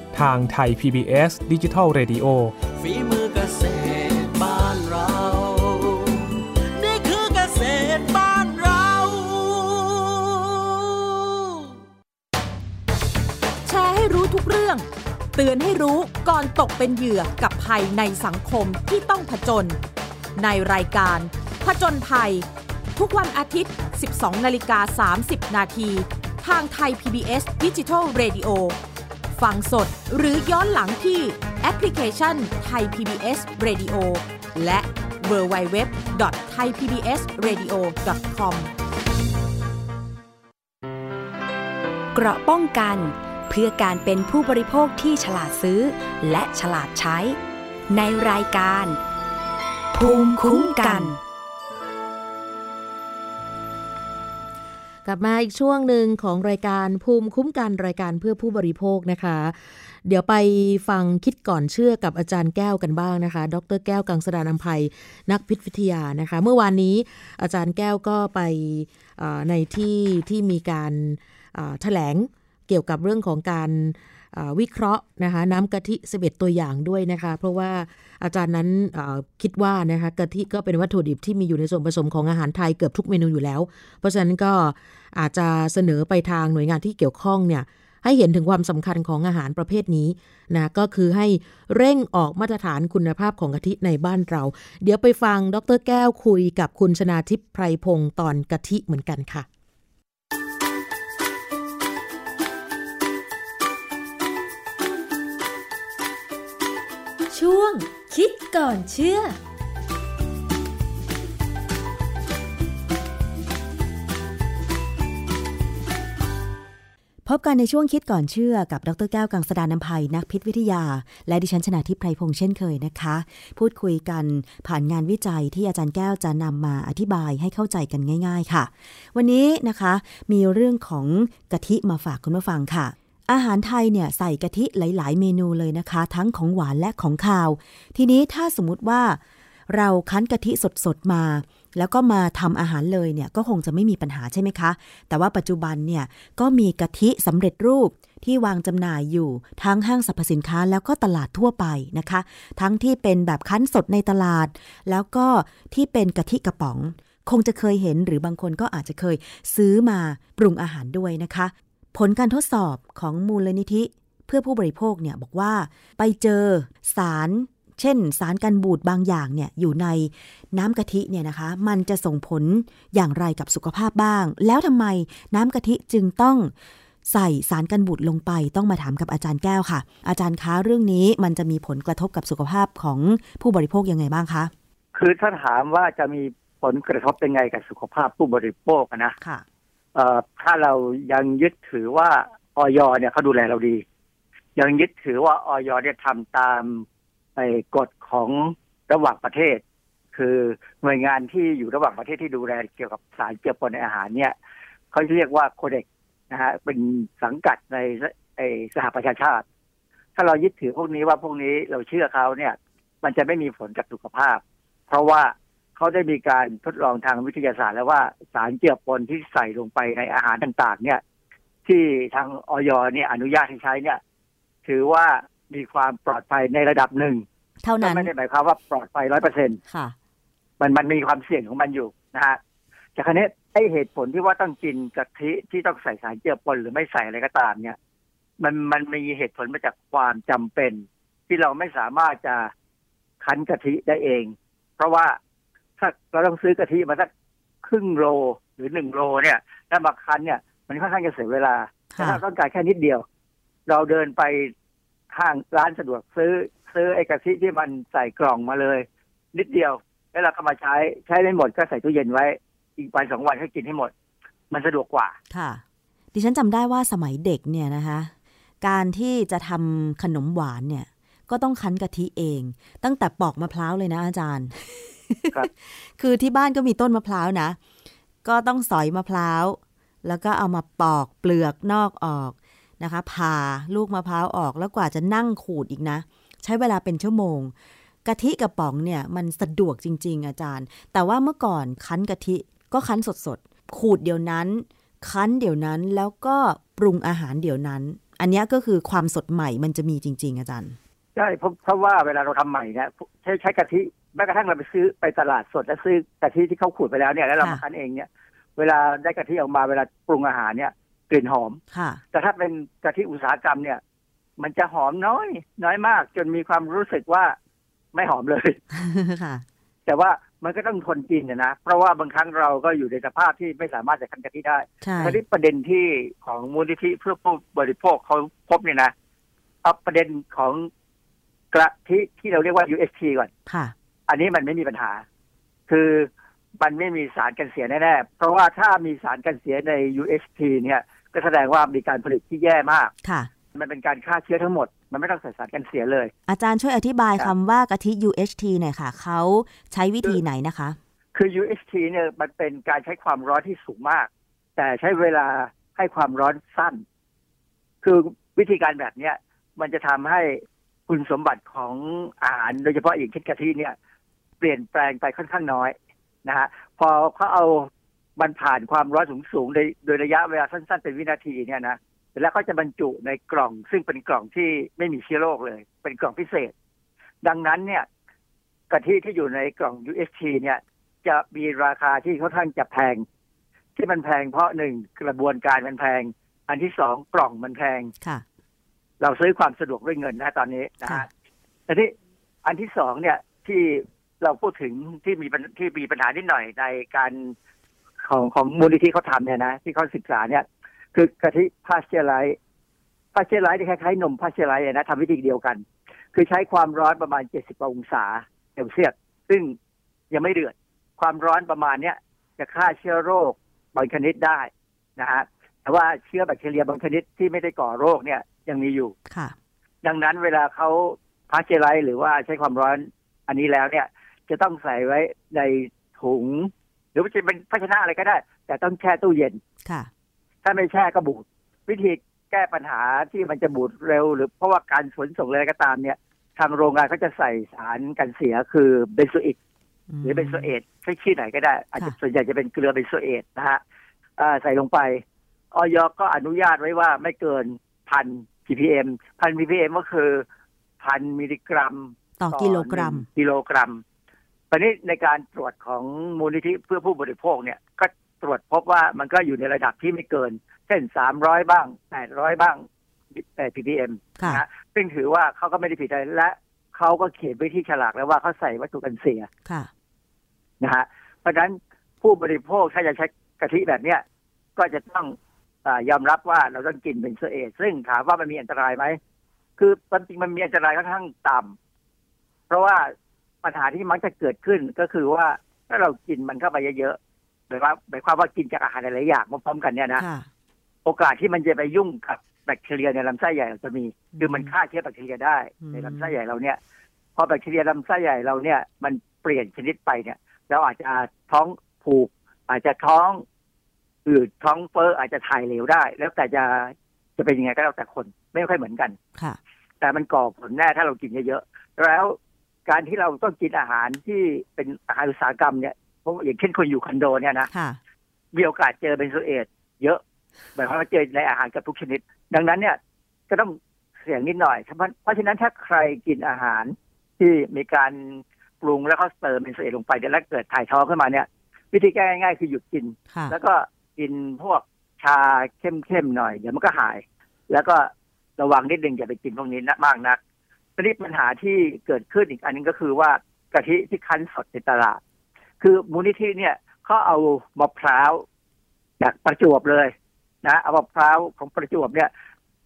ทางไทย PBS Digital Radio ฝีมือเกษตรบ้านเรา นี่คือเกษตรบ้านเรา แชร์ให้รู้ทุกเรื่อง เตือนให้รู้ก่อนตกเป็นเหยื่อกับภัยในสังคมที่ต้องผจญในรายการ ผจญภัย ทุกวันอาทิตย์ 12 นาฬิกา 30 นาที ทางไทย PBS Digital Radio ฟังสดหรือย้อนหลังที่แอปพลิเคชันไทย PBS Radio และ w w w t h a i PBS Radio com เกราะป้องกัน เพื่อการเป็นผู้บริโภคที่ฉลาดซื้อ และฉลาดใช้ ในรายการ ภูมิคุ้มกัน ลับมาอีกช่วงหนึ่งของรายการภูมิคุ้มกันรายการเพื่อผู้บริโภคนะคะ เดี๋ยวไปฟังคิดก่อนเชื่อกับอาจารย์แก้วกันบ้างนะคะ ดรแก้วกังสดานนภัยนักพิษวิทยานะคะ เมื่อวานนี้อาจารย์แก้วก็ไปในที่ที่มีการแถลงเกี่ยวกับเรื่องของการ วิเคราะห์นะคะน้ำกะทิ11 ตัวอย่างด้วยนะคะ เพราะว่าอาจารย์นั้นคิดว่านะคะกะทิก็เป็นวัตถุดิบที่มีอยู่ในส่วนผสมของอาหารไทยเกือบทุกเมนูอยู่แล้ว เพราะฉะนั้นก็อาจจะเสนอไปทางหน่วยงานที่เกี่ยวข้องเนี่ยให้เห็นถึงความสำคัญของอาหารประเภทนี้นะก็คือให้เร่งออกมาตรฐานคุณภาพของกะทิในบ้านเรา เดี๋ยวไปฟังดรแก้วคุยกับคุณชนาทิพย์ไพรพงศ์ตอนกะทิเหมือนกันค่ะ ช่วง คิดก่อนเชื่อพบกันในช่วงคิดก่อนเชื่อกับ ดรแก้วกังสดานนภัยนักพิษวิทยา และดิฉันชนะทิพไพรพงษ์เช่นเคยนะคะ พูดคุยกันผ่านงานวิจัยที่อาจารย์แก้วจะนำมาอธิบายให้เข้าใจกันง่าย ๆ ค่ะ วันนี้นะคะ มีเรื่องของกะทิมาฝากคุณผู้ฟังค่ะ อาหารไทยเนี่ยใส่กะทิหลาย ๆ เมนูเลยนะคะ ทั้งของหวานและของคาว ทีนี้ถ้าสมมติว่าเราคั้นกะทิสด ๆ มา แล้วก็มาทำอาหารเลยเนี่ยก็คงจะไม่มีปัญหาใช่ไหมคะ แต่ว่าปัจจุบันเนี่ยก็มีกะทิสำเร็จรูปที่วางจำหน่ายอยู่ทั้งห้างสรรพสินค้าแล้วก็ตลาดทั่วไปนะคะ ทั้งที่เป็นแบบคั้นสดในตลาด แล้วก็ที่เป็นกะทิกระป๋อง คงจะเคยเห็นหรือบางคนก็อาจจะเคยซื้อมาปรุงอาหารด้วยนะคะ ผลการทดสอบของมูลนิธิ เพื่อผู้บริโภคเนี่ยบอกว่าไปเจอสารเช่น สารกันบูดบางอย่างเนี่ยอยู่ในน้ำกะทิเนี่ยนะคะ มันจะส่งผลอย่างไรกับสุขภาพบ้าง แล้วทำไมน้ำกะทิจึงต้องใส่สารกันบูดลงไปต้องมาถามกับอาจารย์แก้วค่ะ อาจารย์คะเรื่องนี้มันจะมีผลกระทบกับสุขภาพของผู้บริโภคยังไงบ้างคะคือถ้าถามว่าจะมีผลกระทบยังไงกับสุขภาพผู้บริโภคอะนะค่ะเอ่อ ถ้าเรายังยึดถือว่าออยเนี่ยเขาดูแลเราดี ยังยึดถือว่าออยเนี่ยทำตามไอ้กฎของระหว่างประเทศ คือหน่วยงานที่อยู่ระหว่างประเทศที่ดูแลเกี่ยวกับสารเจือปนในอาหารเนี่ยเขาเรียกว่าโคเด็กนะฮะเป็นสังกัดในไอ้สหประชาชาติ ถ้าเรายึดถือพวกนี้ว่าพวกนี้เราเชื่อเขาเนี่ย มันจะไม่มีผลกับสุขภาพ เพราะว่า เขาได้มีการทดลองทางวิทยาศาสตร์ แล้วว่าสารเจือปนที่ใส่ลงไปในอาหารต่าง ๆ เนี่ย ที่ทางออยเนี่ยอนุญาตให้ใช้เนี่ย ถือว่ามีความปลอดภัยในระดับหนึ่งเท่านั้นไม่ได้หมายความว่าปลอดภัยร้อยเปอร์เซ็นค่ะ มันมันมีความเสี่ยงของมันอยู่นะฮะจากนี้ไอเหตุผลที่ว่าต้องกินกะทิที่ต้องใส่สารเจือปนหรือไม่ใส่อะไรก็ตาม เนี่ย มันมันมีเหตุผลมาจากความจำเป็น ที่เราไม่สามารถจะคั้นกะทิได้เอง เพราะว่า ถ้าเราต้องซื้อกะทิมาสักครึ่งโลหรือหนึ่งโลเนี่ยแล้วมาคั้นเนี่ย มันค่อนข้างจะเสียเวลาแต่ถ้าต้องการแค่นิดเดียว เราเดินไปห้างร้านสะดวกซื้อซื้อไอ้กะทิที่มันใส่กล่องมาเลย นิดเดียว แล้วเราก็มาใช้ใช้ไม่หมดก็ใส่ตู้เย็นไว้ อีกวันสองวันก็กินให้หมด มันสะดวกกว่าค่ะ ดิฉันจำได้ว่าสมัยเด็กเนี่ยนะคะ การที่จะทำขนมหวานเนี่ย ก็ต้องคั้นกะทิเอง ตั้งแต่ปอกมะพร้าวเลยนะอาจารย์ ครับ คือที่บ้านก็มีต้นมะพร้าวนะ ก็ต้องสอยมะพร้าว แล้วก็เอามาปอกเปลือกนอกออกนะคะผ่าลูกมะพร้าวออกแล้วกว่าจะนั่งขูดอีกนะ ใช้เวลาเป็นชั่วโมง กะทิกระป๋องเนี่ยมันสะดวกจริง ๆ อาจารย์ แต่ว่าเมื่อก่อนคั้นกะทิก็คั้นสดๆ ขูดเดี๋ยวนั้น คั้นเดี๋ยวนั้นแล้วก็ปรุงอาหารเดี๋ยวนั้น อันเนี้ยก็คือความสดใหม่มันจะมีจริง ๆ อาจารย์ใช่เพราะเพราะว่าเวลาเราทำใหม่เนี่ยใช้ใช้กะทิ แม้กระทั่งเราไปซื้อไปตลาดสดแล้วซื้อกะทิที่เขาขูดไปแล้วเนี่ยแล้วเรามาค่ะคั้นเองเนี่ย เวลาได้กะทิออกมาเวลาปรุงอาหารเนี่ย กลิ่นหอมค่ะแต่ถ้าเป็นกะทิอุตสาหกรรมเนี่ย มันจะหอมน้อย น้อยมาก จนมีความรู้สึกว่าไม่หอมเลยค่ะ แต่ว่ามันก็ต้องทนกินนะนะเพราะว่าบางครั้งเราก็อยู่ในสภาพที่ไม่สามารถจะคั้นกะทิได้ใช่ทีนี้ประเด็นที่ของมูลนิธิเพื่อผู้บริโภคเขาพบเนี่ยนะเอาประเด็นของกะทิที่เราเรียกว่า UST ก่อน ค่ะ อันนี้มันไม่มีปัญหา คือมันไม่มีสารกันเสียแน่ๆ เพราะว่าถ้ามีสารกันเสียใน UST เนี่ย ก็แสดงว่ามีการผลิตที่แย่มาก ค่ะ มันเป็นการฆ่าเชื้อทั้งหมด มันไม่ต้องใส่สารกันเสียเลย อาจารย์ช่วยอธิบายครัคำบว่ากะทิ UHT หน่อยค่ะ เขาใช้วิธีไหนนะคะ คือ UHT เนี่ยมันเป็นการใช้ความร้อนที่สูงมาก แต่ใช้เวลาให้ความร้อนสั้น คือวิธีการแบบเนี้ยมันจะทำให้คุณสมบัติของอาหารโดยเฉพาะอย่างเช่นกะทิเนี่ย เปลี่ยนแปลงไปค่อนข้างน้อยนะฮะพอเขาเอามันผ่านความร้อนสูงๆโดยโดยระยะเวลาสั้น ๆ เป็นวินาทีเนี่ยนะเสร็จแล้วเขาจะบรรจุในกล่อง ซึ่งเป็นกล่องที่ไม่มีเชื้อโรคเลย เป็นกล่องพิเศษ ดังนั้นเนี่ยกะทิที่อยู่ในกล่อง UHT เนี่ย จะมีราคาที่ค่อนข้างจะแพง ที่มันแพงเพราะหนึ่งกระบวนการมันแพง อันที่สองกล่องมันแพงค่ะ เราซื้อความสะดวกด้วยเงินนะตอนนี้นะค่ะฮะแต่ที่อันที่สองเนี่ยที่ เราพูดถึงที่มีปัญที่มีปัญหานิดหน่อยในการของของมูลนิธิเขาทำเนี่ยนะที่เขาศึกษาเนี่ย คือกะทิพาสเจอร์ไรซ์พาสเจอร์ไรซ์ที่คล้ายๆนมพาสเจอร์ไรซ์นะทำวิธีเดียวกัน คือใช้ความร้อนประมาณ70องศาเซลเซียสซึ่งยังไม่เดือด ความร้อนประมาณเนี้ยจะฆ่าเชื้อโรคบางชนิดได้นะฮะแต่ว่าเชื้อแบคทีเรียบางชนิดที่ไม่ได้ก่อโรคเนี่ยยังมีอยู่ค่ะ ดังนั้นเวลาเขาพาสเจอไรหรือว่าใช้ความร้อนอันนี้แล้วเนี่ย จะต้องใส่ไว้ในถุง หรือว่าจะเป็นภาชนะอะไรก็ได้ แต่ต้องแช่ตู้เย็นค่ะ ถ้าไม่แช่ก็บูด วิธีแก้ปัญหาที่มันจะบูดเร็ว หรือเพราะว่าการขนส่งอะไรก็ตามเนี่ย ทางโรงงานเขาจะใส่สารกันเสียคือเบนโซอิกหรือเบนโซเอตใช้ชื่อไหนก็ได้ อาจจะส่วนใหญ่จะเป็นเกลือเบนโซเอตนะฮะอ่าใส่ลงไปอย.ก็อนุญาตไว้ว่าไม่เกินพัน ppm พัน ppm ก็คือพันมิลลิกรัม ต่อกิโลกรัมหนึ่งกิโลกรัม ตอนนี้ในการตรวจของมูลนิธิเพื่อผู้บริโภคเนี่ยก็ตรวจพบว่ามันก็อยู่ในระดับที่ไม่เกิน เช่นสามร้อยบ้างแปดร้อยบ้างแต่ ppm ค่ะนะฮะซึ่งถือว่าเขาก็ไม่ได้ผิดอะไรและเขาก็เขียนไว้ที่ฉลากแล้วว่าเขาใส่วัตถุกันเสียค่ะนะฮะเพราะฉะนั้นผู้บริโภคถ้าจะใช้กะทิแบบเนี้ยก็จะต้องอายอมรับว่าเราต้องกินเป็นเซอเอทซึ่งถามว่ามันมีอันตรายไหมคือความจริงมันมีอันตรายค่อนข้างต่ำเพราะว่า ปัญหาที่มักจะเกิดขึ้นก็คือว่าถ้าเรากินมันเข้าไปเยอะๆหมายว่าหมายความว่ากินจากอาหารหลายๆอย่างมาพร้อมกันเนี่ยนะค่ะโอกาสที่มันจะไปยุ่งกับแบคทีเรียในลำไส้ใหญ่เราจะมี คือมันฆ่าเชื้อแบคทีเรียได้อืมในลำไส้ใหญ่เราเนี่ยพอแบคทีเรียลำไส้ใหญ่เราเนี่ย มันเปลี่ยนชนิดไปเนี่ยเราอาจจะท้องผูก อาจจะท้องอืดท้องเฟ้ออาจจะถ่ายเหลวได้ แล้วแต่จะจะเป็นยังไงก็แล้วแต่คนไม่ค่อยเหมือนกันค่ะ แต่มันก่อผลแน่ถ้าเรากินเยอะๆแล้ว การที่เราต้องกินอาหารที่เป็นอาหารอุตสาหกรรมเนี่ยเพราะอย่างเช่นคนอยู่คอนโดเนี่ยนะค่ะมีโอกาสเจอเบนโซเอตเยอะหมายความว่าเจอในอาหารกับทุกชนิด ดังนั้นเนี่ยก็ต้องเสี่ยงนิดหน่อย เพราะเพราะฉะนั้นถ้าใครกินอาหารที่มีการปรุงแล้วก็เติมเบนโซเอตลงไปเดี๋ยวแล้วเกิดถ่ายท้องขึ้นมาเนี่ย วิธีแก้ง่ายๆคือหยุดกินค่ะแล้วก็กินพวกชาเข้มๆหน่อย เดี๋ยวมันก็หาย แล้วก็ระวังนิดนึงอย่าไปกินพวกนี้นะมากนัก ทีนี้ปัญหาที่เกิดขึ้นอีกอันหนึงก็คือว่ากะทิที่คั้นสดในตลาด คือมูลนิธิเนี่ยเขาเอามะพร้าวจากประจวบเลยนะเอามะพร้าวของประจวบเนี่ย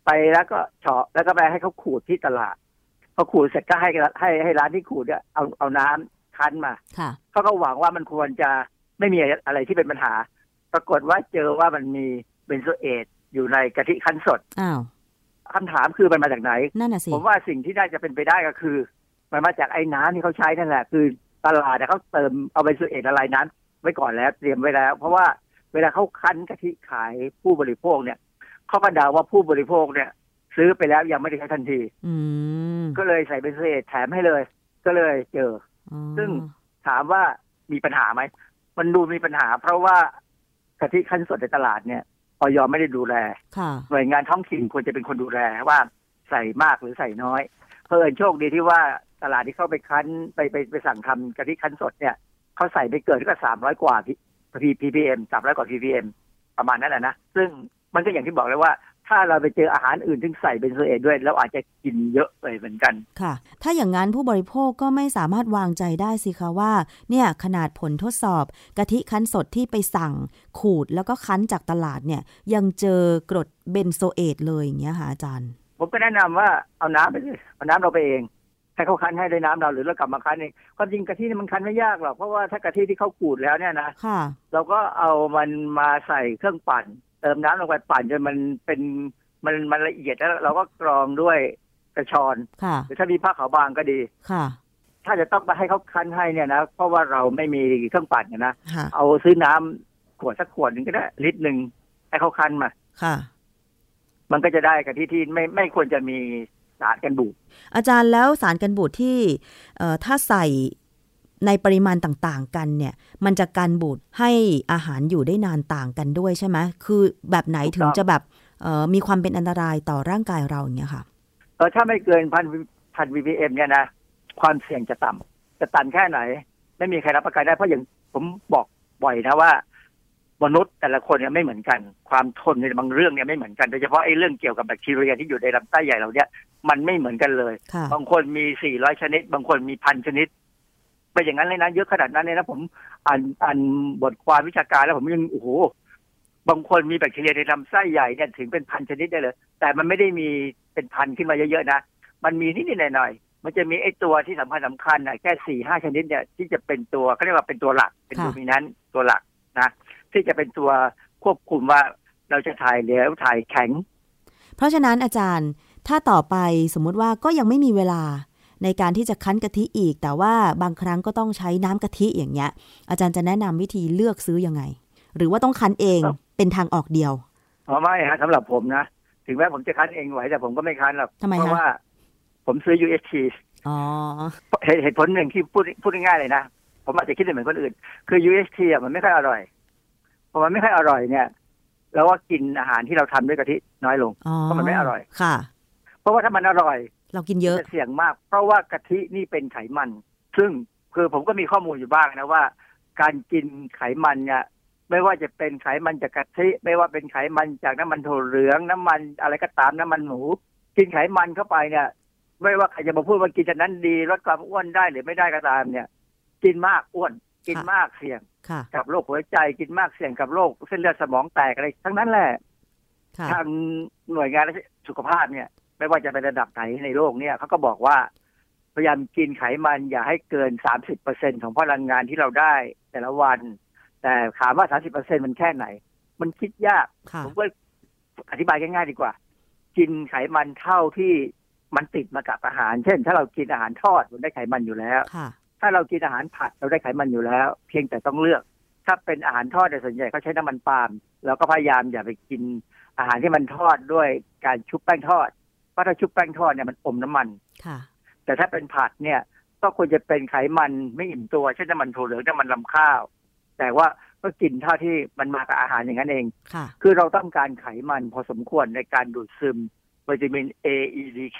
ไปแล้วก็เฉาะแล้วก็ไปให้เขาขูดที่ตลาดพอขูดเสร็จก็ให้ให้ให้ร้านที่ขูดเนี่ยเอาเอาน้ำคั้นมาค่ะเขาก็หวังว่ามันควรจะไม่มีอะไรที่เป็นปัญหา ปรากฏว่าเจอว่ามันมีเบนโซเอตอยู่ในกะทิคั้นสดอ้าว คำถามคือมันมาจากไหนนั่นน่ะสิผมว่าสิ่งที่น่าจะเป็นไปได้ก็คือ มันมาจากไอ้น้ำที่เขาใช้นั่นแหละ คือตลาดเนี่ยเขาเติมเอาเบนโซเอตละลายน้ำไว้ก่อนแล้วเตรียมไว้แล้ว เพราะว่าเวลาเขาคั้นกะทิขายผู้บริโภคเนี่ยเขาก็เดาว่าผู้บริโภคเนี่ย ซื้อไปแล้วยังไม่ได้ใช้ทันทีอืมก็เลยใส่เบนโซเอตแถมให้เลย ก็เลยเจออ๋อซึ่งถามว่ามีปัญหาไหม มันดูมีปัญหา เพราะว่ากะทิคั้นสดในตลาดเนี่ย อย.ไม่ได้ดูแลค่ะหน่วยงานท้องถิ่นควรจะเป็นคนดูแลว่าใส่มากหรือใส่น้อย เผอิญโชคดีที่ว่าตลาดที่เข้าไปคั้นไปไปไปสั่งทำกะทิคั้นสดเนี่ยเขาใส่ไปเกินก็สามร้อยกว่า pppm สามร้อยกว่า ppm ประมาณนั้นแหละนะ ซึ่งมันก็อย่างที่บอกเลยว่า ถ้าเราไปเจออาหารอื่นที่ใส่เบนโซเอตด้วยแล้วอาจจะกินเยอะเลยเหมือนกันค่ะ ถ้าอย่างนั้นผู้บริโภคก็ไม่สามารถวางใจได้สิคะว่า เนี่ยขนาดผลทดสอบ กะทิคั้นสดที่ไปสั่ง ขูดแล้วก็คั้นจากตลาดเนี่ย ยังเจอกรดเบนโซเอตเลยอย่างเงี้ยค่ะอาจารย์ ผมก็แนะนำว่าเอาน้ำไปเลยเอาน้ำเราไปเองให้เขาคั้นให้ด้วยน้ำเราหรือเรากลับมาคั้นเองความจริงกะทินี่มันคั้นไม่ยากหรอกเพราะว่าถ้ากะทิที่เขาขูดแล้วเนี่ยนะค่ะเราก็เอามันมาใส่เครื่องปั่นเติมน้ำลงไปปั่นจนมันเป็นมันมันละเอียดแล้วเราก็กรองด้วยกระชอนค่ะหรือถ้ามีผ้าขาวบางก็ดีค่ะ ถ้าจะต้องไปให้เขาคั้นให้เนี่ยนะเพราะว่าเราไม่มีเครื่องปั่นเนี่ยนะค่ะเอาซื้อน้ำขวดสักขวดหนึ่งก็ได้ลิตรหนึ่งให้เขาคั้นมาค่ะ มันก็จะได้กะทิที่ไม่ไม่ควรจะมีสารกันบูดอาจารย์แล้วสารกันบูดที่ เอ่อถ้าใส่ ในปริมาณต่างๆ กันเนี่ย มันจะกันบูดให้อาหารอยู่ได้นานต่างกันด้วยใช่ไหมคือแบบไหนถึงจะแบบเอ่อมีความเป็นอันตรายต่อร่างกายเราอย่างเงี้ยค่ะเออถ้าไม่เกินพันพัน ppm เนี่ยนะความเสี่ยงจะต่ำจะตันแค่ไหน ไม่มีใครรับประกันได้เพราะอย่างผมบอกบ่อยนะว่า มนุษย์แต่ละคนเนี่ยไม่เหมือนกัน ความทนในบางเรื่องเนี่ยไม่เหมือนกันโดยเฉพาะไอ้เรื่องเกี่ยวกับแบคทีเรียที่อยู่ในลำไส้ใหญ่เราเนี่ยมันไม่เหมือนกันเลยค่ะบางคนมี 400 ชนิด บางคนมีพันชนิด ไปอย่างนั้นเลยนะเยอะขนาดนั้นเลยนะผมอ่านอ่านบทความวิชาการแล้วผมยังโอ้โหบางคนมีแบคทีเรียในลำไส้ใหญ่เนี่ยถึงเป็นพันชนิดได้เลย แต่มันไม่ได้มีเป็นพันขึ้นมาเยอะๆนะมันมีนิดๆหน่อยๆมันจะมีไอ้ตัวที่สำคัญสำคัญนะแค่สี่ห้าชนิดเนี่ยที่จะเป็นตัวเขาเรียกว่าเป็นตัวหลัก เป็นค่ะโดมินันต์ตัวหลักนะที่จะเป็นตัวควบคุมว่าเราจะถ่ายเหลวถ่ายแข็ง เพราะฉะนั้นอาจารย์ถ้าต่อไปสมมุติว่าก็ยังไม่มีเวลา ในการที่จะคั้นกะทิอีก แต่ว่าบางครั้งก็ต้องใช้น้ำกะทิอย่างเงี้ย อาจารย์จะแนะนำวิธีเลือกซื้อยังไง หรือว่าต้องคั้นเองเป็นทางออกเดียวอ๋อไม่ฮะสำหรับผมนะ ถึงแม้ผมจะคั้นเองไหวแต่ผมก็ไม่คั้นหรอกทำไมฮะเพราะว่าผมซื้อ UHT อ๋อเหตุเหตุผลหนึ่งที่พูดพูดง่ายๆเลยนะ ผมอาจจะคิดไม่เหมือนคนอื่น คือ UHT อะมันไม่ค่อยอร่อยพอมันไม่ค่อยอร่อยเนี่ยเราก็กินอาหารที่เราทำด้วยกะทิน้อยลงอ๋อเพราะมันไม่อร่อยค่ะ เพราะว่าถ้ามันอร่อย เรากินเยอะจะเสี่ยงมาก เพราะว่ากะทินี่เป็นไขมัน ซึ่งคือผมก็มีข้อมูลอยู่บ้างนะว่า การกินไขมันเนี่ยไม่ว่าจะเป็นไขมันจากกะทิ ไม่ว่าเป็นไขมันจากน้ำมันถั่วเหลืองน้ำมันอะไรก็ตามน้ำมันหมูกินไขมันเข้าไปเนี่ย ไม่ว่าใครจะมาพูดว่ากินจากนั้นดีลดความอ้วนได้หรือไม่ได้ก็ตามเนี่ย กินมากอ้วน กินมากเสี่ยงค่ะกับโรคหัวใจกินมากเสี่ยงกับโรคเส้นเลือดสมองแตกอะไรทั้งนั้นแหละค่ะทางหน่วยงานสุขภาพเนี่ย ไม่ว่าจะเป็นระดับไหนในโลกเนี่ยเขาก็บอกว่าพยายามกินไขมันอย่าให้เกินสามสิบเปอร์เซ็นของพลังงานที่เราได้แต่ละวัน แต่ถามว่าสามสิบเปอร์เซ็นมันแค่ไหน มันคิดยากค่ะผมก็อธิบายง่ายๆดีกว่า กินไขมันเท่าที่มันติดมากับอาหาร เช่น ถ้าเรากินอาหารทอดมันได้ไขมันอยู่แล้วค่ะถ้าเรากินอาหารผัดเราได้ไขมันอยู่แล้ว เพียงแต่ต้องเลือก ถ้าเป็นอาหารทอดในยส่วนใหญ่เขาใช้น้ำมันปาล์มเราก็พยายามอย่าไปกินอาหารที่มันทอดด้วยการชุบแป้งทอด เพราะถ้าชุบแป้งทอดเนี่ยมันอมน้ำมันค่ะ แต่ถ้าเป็นผัดเนี่ย ก็ควรจะเป็นไขมันไม่อิ่มตัวเช่นน้ำมันถั่วเหลืองน้ำมันลำข้าว แต่ว่าก็กินเท่าที่มันมากับอาหารอย่างนั้นเองค่ะ คือเราต้องการไขมันพอสมควรในการดูดซึมวิตามิน A E D K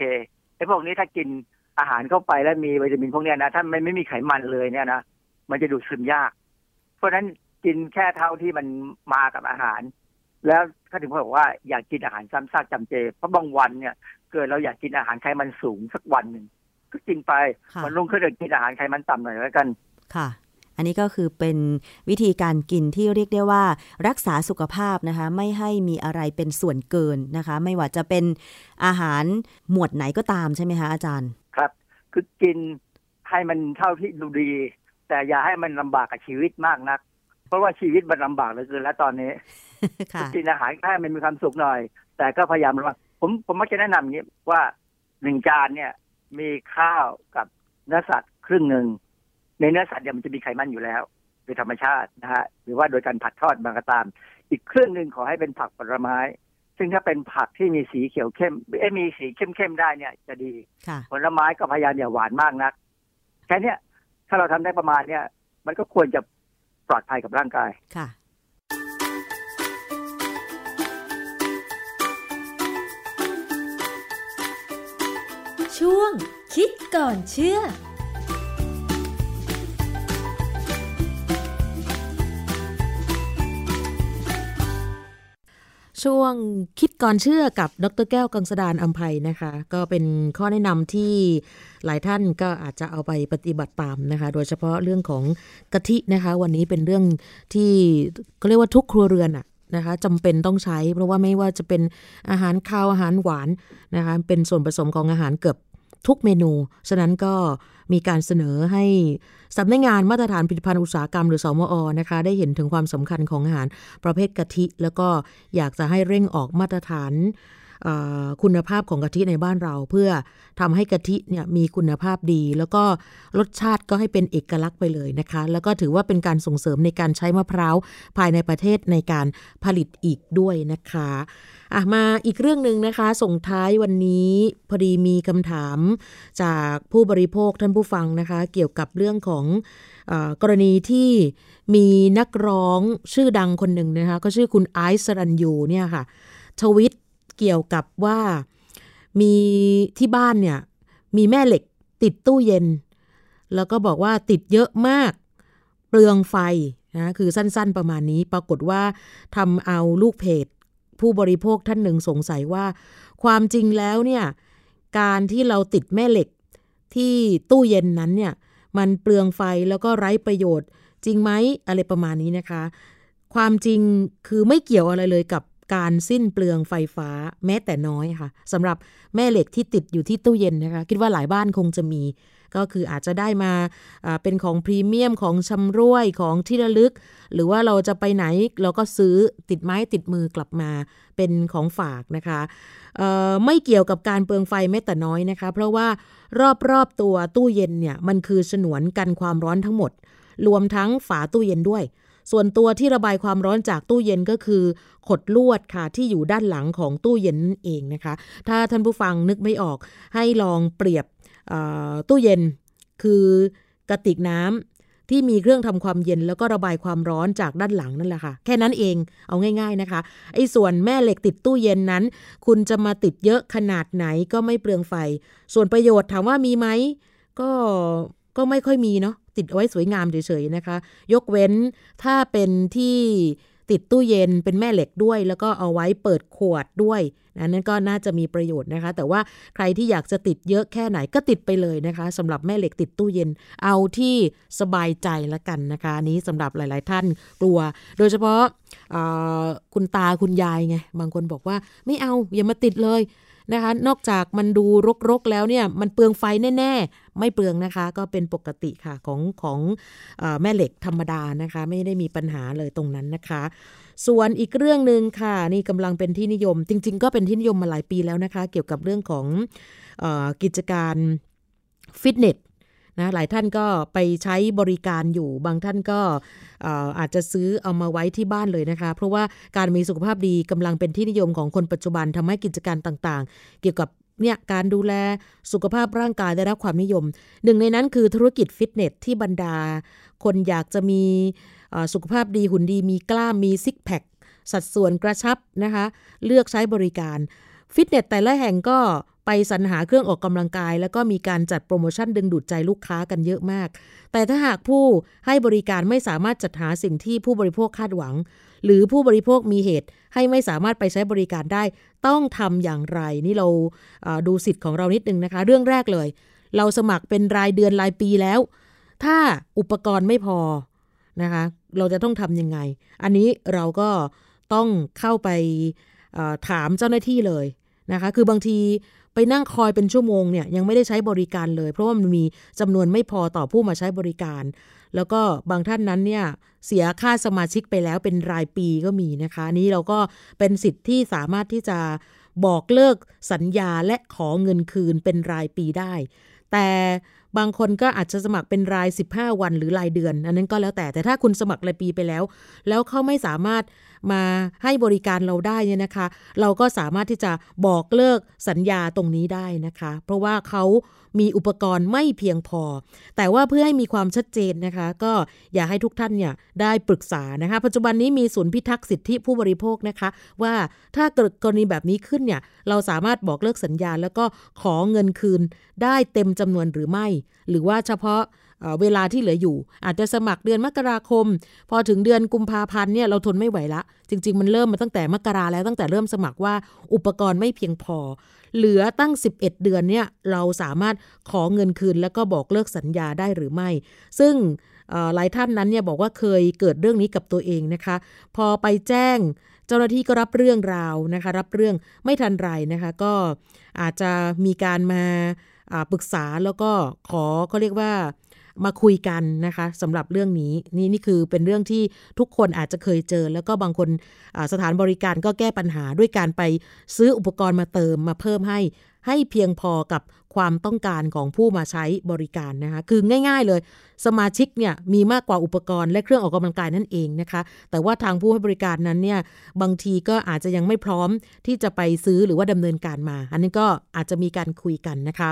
ไอ้พวกนี้ถ้ากินอาหารเข้าไปแล้วมีวิตามินพวกเนี้ยนะถ้าไม่ไม่มีไขมันเลยเนี่ยนะมันจะดูดซึมยาก เพราะฉะนั้นกินแค่เท่าที่มันมากับอาหาร แล้วเขาถึงบอกว่าอยากกินอาหารซ้ำซากจำเจ เพราะบางวันเนี่ย เกิดเราอยากกินอาหารไขมันสูงสักวันหนึ่งก็กินไปค่ะวันรุ่งขึ้นเดินกินอาหารไขมันต่ำหน่อยแล้วกันค่ะ อันนี้ก็คือเป็นวิธีการกินที่เรียกได้ว่า รักษาสุขภาพนะคะ ไม่ให้มีอะไรเป็นส่วนเกินนะคะ ไม่ว่าจะเป็นอาหารหมวดไหนก็ตามใช่ไหมคะอาจารย์ ครับ คือกินให้มันเท่าที่ดูดี แต่อย่าให้มันลำบากกับชีวิตมากนัก เพราะว่าชีวิตมันลำบากเหลือเกินแล้วตอนนี้ค่ะกินอาหารให้มันมีความสุขหน่อย แต่ก็พยายามระวัง ผมผมมักจะแนะนำอย่างนี้ว่าหนึ่งจานเนี่ย มีข้าวกับเนื้อสัตว์ครึ่งหนึ่งในเนื้อสัตว์เนี่ยมันจะมีไขมันอยู่แล้วโดยธรรมชาตินะฮะหรือว่าโดยการผัดทอดบางก็ตาม อีกครึ่งหนึ่งขอให้เป็นผักผลไม้ ซึ่งถ้าเป็นผักที่มีสีเขียวเข้มเอ้ยมีสีเข้มๆได้เนี่ย จะดีค่ะผลไม้ก็พยายามอย่าหวานมากนักแค่เนี้ยถ้าเราทำได้ประมาณเนี้ยมันก็ควรจะปลอดภัยกับร่างกายค่ะ ช่วง คิดก่อนเชื่อช่วงคิดก่อนเชื่อกับดรแก้วกังสดานอัมภัยนะคะ ก็เป็นข้อแนะนำที่หลายท่านก็อาจจะเอาไปปฏิบัติตามนะคะ โดยเฉพาะเรื่องของกะทินะคะ วันนี้เป็นเรื่องที่ก็เรียกว่าทุกครัวเรือนอะนะคะจำเป็นต้องใช้เพราะว่าไม่ว่าจะเป็นอาหารคาวอาหารหวานนะคะเป็นส่วนผสมของอาหารเกือบ ทุกเมนู ฉะนั้นก็มีการเสนอให้สำนักงานมาตรฐานผลิตภัณฑ์อุตสาหกรรมหรือสมอนะคะ ได้เห็นถึงความสำคัญของอาหารประเภทกะทิ แล้วก็อยากจะให้เร่งออกมาตรฐาน คุณภาพของกะทิในบ้านเรา เพื่อทำให้กะทิเนี่ยมีคุณภาพดี แล้วก็รสชาติก็ให้เป็นเอกลักษณ์ไปเลยนะคะ แล้วก็ถือว่าเป็นการส่งเสริมในการใช้มะพร้าวภายในประเทศในการผลิตอีกด้วยนะคะอะมาอีกเรื่องหนึ่งนะคะ ส่งท้ายวันนี้พอดีมีคำถามจากผู้บริโภคท่านผู้ฟังนะคะ เกี่ยวกับเรื่องของอกรณีที่มีนักร้องชื่อดังคนหนึ่งนะคะ ก็ชื่อคุณไอซ์สรันยูเนี่ยค่ะทวิต เกี่ยวกับว่ามีที่บ้านเนี่ยมีแม่เหล็กติดตู้เย็น แล้วก็บอกว่าติดเยอะมากเปลืองไฟนะคือสั้นๆประมาณนี้ปรากฏว่าทำเอาลูกเพจผู้บริโภคท่านหนึ่งสงสัยว่า ความจริงแล้วเนี่ยการที่เราติดแม่เหล็กที่ตู้เย็นนั้นเนี่ยมันเปลืองไฟแล้วก็ไร้ประโยชน์ จริงไหมอะไรประมาณนี้นะคะ ความจริงคือไม่เกี่ยวอะไรเลยกับ การสิ้นเปลืองไฟฟ้าแม้แต่น้อยค่ะสำหรับแม่เหล็กที่ติดอยู่ที่ตู้เย็นนะคะ คิดว่าหลายบ้านคงจะมี ก็คืออาจจะได้มาเป็นของพรีเมียมของชำร่วยของที่ระลึก หรือว่าเราจะไปไหนเราก็ซื้อติดไม้ติดมือกลับมาเป็นของฝากนะคะไม่เกี่ยวกับการเปลืองไฟแม้แต่น้อยนะคะ เพราะว่ารอบๆตัวตู้เย็นเนี่ยมันคือฉนวนกันความร้อนทั้งหมด รวมทั้งฝาตู้เย็นด้วย ส่วนตัวที่ระบายความร้อนจากตู้เย็นก็คือ ขดลวดค่ะที่อยู่ด้านหลังของตู้เย็นนั่นเองนะคะ ถ้าท่านผู้ฟังนึกไม่ออกให้ลองเปรียบตู้เย็น คือกระติกน้ำที่มีเครื่องทำความเย็นแล้วก็ระบายความร้อนจากด้านหลังนั่นแหละค่ะ แค่นั้นเองเอาง่าย ๆนะคะ ไอ้ส่วนแม่เหล็กติดตู้เย็นนั้น คุณจะมาติดเยอะขนาดไหนก็ไม่เปลืองไฟ ส่วนประโยชน์ถามว่ามีไหมก็ก็ไม่ค่อยมีเนาะ ติดเอาไว้สวยงามเฉยๆนะคะ ยกเว้นถ้าเป็นที่ติดตู้เย็นเป็นแม่เหล็กด้วย แล้วก็เอาไว้เปิดขวดด้วยนะนั่นก็น่าจะมีประโยชน์นะคะ แต่ว่าใครที่อยากจะติดเยอะแค่ไหนก็ติดไปเลยนะคะสำหรับแม่เหล็กติดตู้เย็นเอาที่สบายใจละกันนะคะนี้สำหรับหลาย ๆ ท่านกลัว โดยเฉพาะคุณตาคุณยายไงบางคนบอกว่าไม่เอาอย่ามาติดเลยนะคะ นอกจากมันดูรกๆแล้วเนี่ยมันเปลืองไฟแน่ ๆ ไม่เปลืองนะคะ ก็เป็นปกติค่ะของของอแม่เหล็กธรรมดานะคะ ไม่ได้มีปัญหาเลยตรงนั้นนะคะ ส่วนอีกเรื่องหนึ่งค่ะ นี่กำลังเป็นที่นิยม จริง ๆ ก็เป็นที่นิยมมาหลายปีแล้วนะคะ เกี่ยวกับเรื่องของอกิจการฟิตเนสนะหลายท่านก็ไปใช้บริการอยู่ บางท่านก็อาจจะซื้อเอามาไว้ที่บ้านเลยนะคะ เพราะว่าการมีสุขภาพดีกำลังเป็นที่นิยมของคนปัจจุบันทำให้กิจการต่างๆ เกี่ยวกับ เนี่ยการดูแลสุขภาพร่างกายได้รับความนิยม หนึ่งในนั้นคือธุรกิจฟิตเนสที่บรรดา คนอยากจะมีสุขภาพดีหุ่นดีมีกล้ามมีซิกแพคสัดส่วนกระชับนะคะเลือกใช้บริการฟิตเนสแต่ละแห่งก็ไปสรรหาเครื่องออกกำลังกาย แล้วก็มีการจัดโปรโมชั่นดึงดูดใจลูกค้ากันเยอะมาก แต่ถ้าหากผู้ให้บริการไม่สามารถจัดหาสิ่งที่ผู้บริโภคคาดหวัง หรือผู้บริโภคมีเหตุให้ไม่สามารถไปใช้บริการได้ ต้องทำอย่างไร นี่เราดูสิทธิ์ของเรานิดนึงนะคะ เรื่องแรกเลย เราสมัครเป็นรายเดือนรายปีแล้ว ถ้าอุปกรณ์ไม่พอนะคะ เราจะต้องทำยังไง อันนี้เราก็ต้องเข้าไปถามเจ้าหน้าที่เลยนะคะ คือบางทีไปนั่งคอยเป็นชั่วโมงเนี่ยยังไม่ได้ใช้บริการเลย เพราะว่ามันมีจำนวนไม่พอต่อผู้มาใช้บริการ แล้วก็บางท่านนั้นเนี่ยเสียค่าสมาชิกไปแล้วเป็นรายปีก็มีนะคะ นี้เราก็เป็นสิทธิ์ที่สามารถที่จะบอกเลิกสัญญาและขอเงินคืนเป็นรายปีได้ แต่บางคนก็อาจจะสมัครเป็นราย 15 วันหรือรายเดือน อันนั้นก็แล้วแต่แต่ถ้าคุณสมัครรายปีไปแล้ว แล้วเขาไม่สามารถ มาให้บริการเราได้เนี่ยนะคะ เราก็สามารถที่จะบอกเลิกสัญญาตรงนี้ได้นะคะ เพราะว่าเขามีอุปกรณ์ไม่เพียงพอ แต่ว่าเพื่อให้มีความชัดเจนนะคะ ก็อยากให้ทุกท่านเนี่ยได้ปรึกษานะคะ ปัจจุบันนี้มีศูนย์พิทักษ์สิทธิผู้บริโภคนะคะ ว่าถ้าเกิดกรณีแบบนี้ขึ้นเนี่ยเราสามารถบอกเลิกสัญญาแล้วก็ขอเงินคืนได้เต็มจำนวนหรือไม่ หรือว่าเฉพาะ เวลาที่เหลืออยู่ อาจจะสมัครเดือนมกราคม พอถึงเดือนกุมภาพันธ์เนี่ยเราทนไม่ไหวละ จริง ๆ มันเริ่มมาตั้งแต่มกราแล้วตั้งแต่เริ่มสมัครว่าอุปกรณ์ไม่เพียงพอ เหลือตั้ง 11 เดือนเนี่ยเราสามารถขอเงินคืน แล้วก็บอกเลิกสัญญาได้หรือไม่ ซึ่งหลายท่านนั้นเนี่ยบอกว่าเคยเกิดเรื่องนี้กับตัวเองนะคะ พอไปแจ้งเจ้าหน้าที่ก็รับเรื่องราวนะคะ รับเรื่องไม่ทันไรนะคะ ก็อาจจะมีการมาปรึกษาแล้วก็ขอเขาเรียกว่า มาคุยกันนะคะสำหรับเรื่องนี้นี่นี่คือเป็นเรื่องที่ทุกคนอาจจะเคยเจอ แล้วก็บางคนสถานบริการก็แก้ปัญหาด้วยการไปซื้ออุปกรณ์มาเติมมาเพิ่มให้ให้เพียงพอกับความต้องการของผู้มาใช้บริการนะคะ คือง่ายๆเลย สมาชิกเนี่ยมีมากกว่าอุปกรณ์และเครื่องออกกำลังกายนั่นเองนะคะ แต่ว่าทางผู้ให้บริการนั้นเนี่ยบางทีก็อาจจะยังไม่พร้อมที่จะไปซื้อหรือว่าดำเนินการมา อันนี้ก็อาจจะมีการคุยกันนะคะ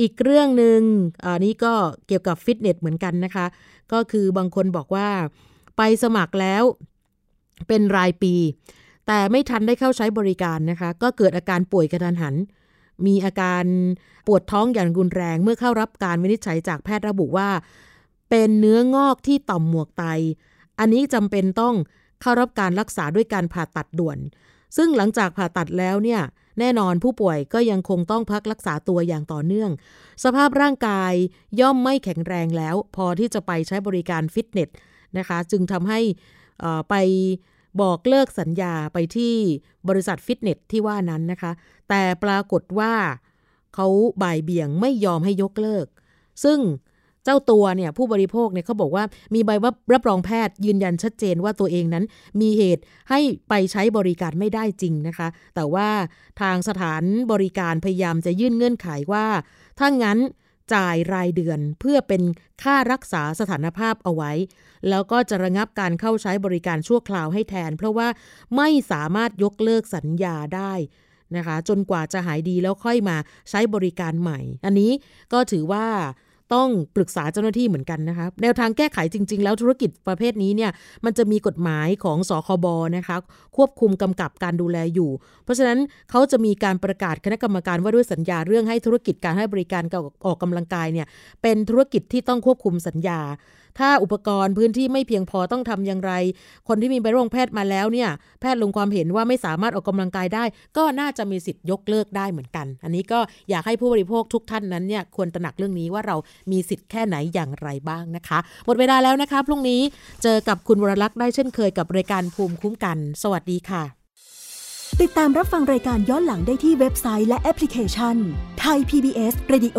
อีกเรื่องหนึ่งอันนี้ก็เกี่ยวกับฟิตเนสเหมือนกันนะคะ ก็คือบางคนบอกว่าไปสมัครแล้วเป็นรายปี แต่ไม่ทันได้เข้าใช้บริการนะคะ ก็เกิดอาการป่วยกระทันหัน มีอาการปวดท้องอย่างรุนแรงเมื่อเข้ารับการวินิจฉัยจากแพทย์ระบุว่า เป็นเนื้องอกที่ต่อมหมวกไต อันนี้จำเป็นต้องเข้ารับการรักษาด้วยการผ่าตัดด่วน ซึ่งหลังจากผ่าตัดแล้วเนี่ย แน่นอนผู้ป่วยก็ยังคงต้องพักรักษาตัวอย่างต่อเนื่อง สภาพร่างกายย่อมไม่แข็งแรงแล้ว พอที่จะไปใช้บริการฟิตเนสนะคะ จึงทำให้ไปบอกเลิกสัญญาไปที่บริษัทฟิตเนสที่ว่านั้นนะคะ แต่ปรากฏว่าเขาบ่ายเบี่ยงไม่ยอมให้ยกเลิก ซึ่ง เจ้าตัวเนี่ยผู้บริโภคเนี่ยเขาบอกว่ามีใบรับรองแพทย์ยืนยันชัดเจนว่าตัวเองนั้น มีเหตุให้ไปใช้บริการไม่ได้จริงนะคะ แต่ว่าทางสถานบริการพยายามจะยื่นเงื่อนไขว่า ถ้างั้นจ่ายรายเดือนเพื่อเป็นค่ารักษาสถานภาพเอาไว้ แล้วก็จะระงับการเข้าใช้บริการชั่วคราวให้แทน เพราะว่าไม่สามารถยกเลิกสัญญาได้นะคะ จนกว่าจะหายดีแล้วค่อยมาใช้บริการใหม่ อันนี้ก็ถือว่า ต้องปรึกษาเจ้าหน้าที่เหมือนกันนะคะแนวทางแก้ไขจริง ๆ แล้วธุรกิจประเภทนี้เนี่ยมันจะมีกฎหมายของสคบนะคะควบคุมกำกับการดูแลอยู่ เพราะฉะนั้นเขาจะมีการประกาศคณะกรรมการว่าด้วยสัญญาเรื่องให้ธุรกิจการให้บริการออกกำลังกายเนี่ยเป็นธุรกิจที่ต้องควบคุมสัญญา ถ้าอุปกรณ์พื้นที่ไม่เพียงพอต้องทำอย่างไร คนที่มีใบรงแพทย์มาแล้วเนี่ย แพทย์ลงความเห็นว่าไม่สามารถออกกำลังกายได้ ก็น่าจะมีสิทธิ์ยกเลิกได้เหมือนกัน อันนี้ก็อยากให้ผู้บริโภคทุกท่านนั้นเนี่ยควรตระหนักเรื่องนี้ว่าเรามีสิทธิ์แค่ไหนอย่างไรบ้างนะคะ หมดเวลาแล้วนะคะ พรุ่งนี้เจอกับคุณวรลักษ์ได้เช่นเคยกับรายการภูมิคุ้มกัน สวัสดีค่ะ ติดตามรับฟังรายการย้อนหลังได้ที่เว็บไซต์และแอปพลิเคชันไทย PBS Radio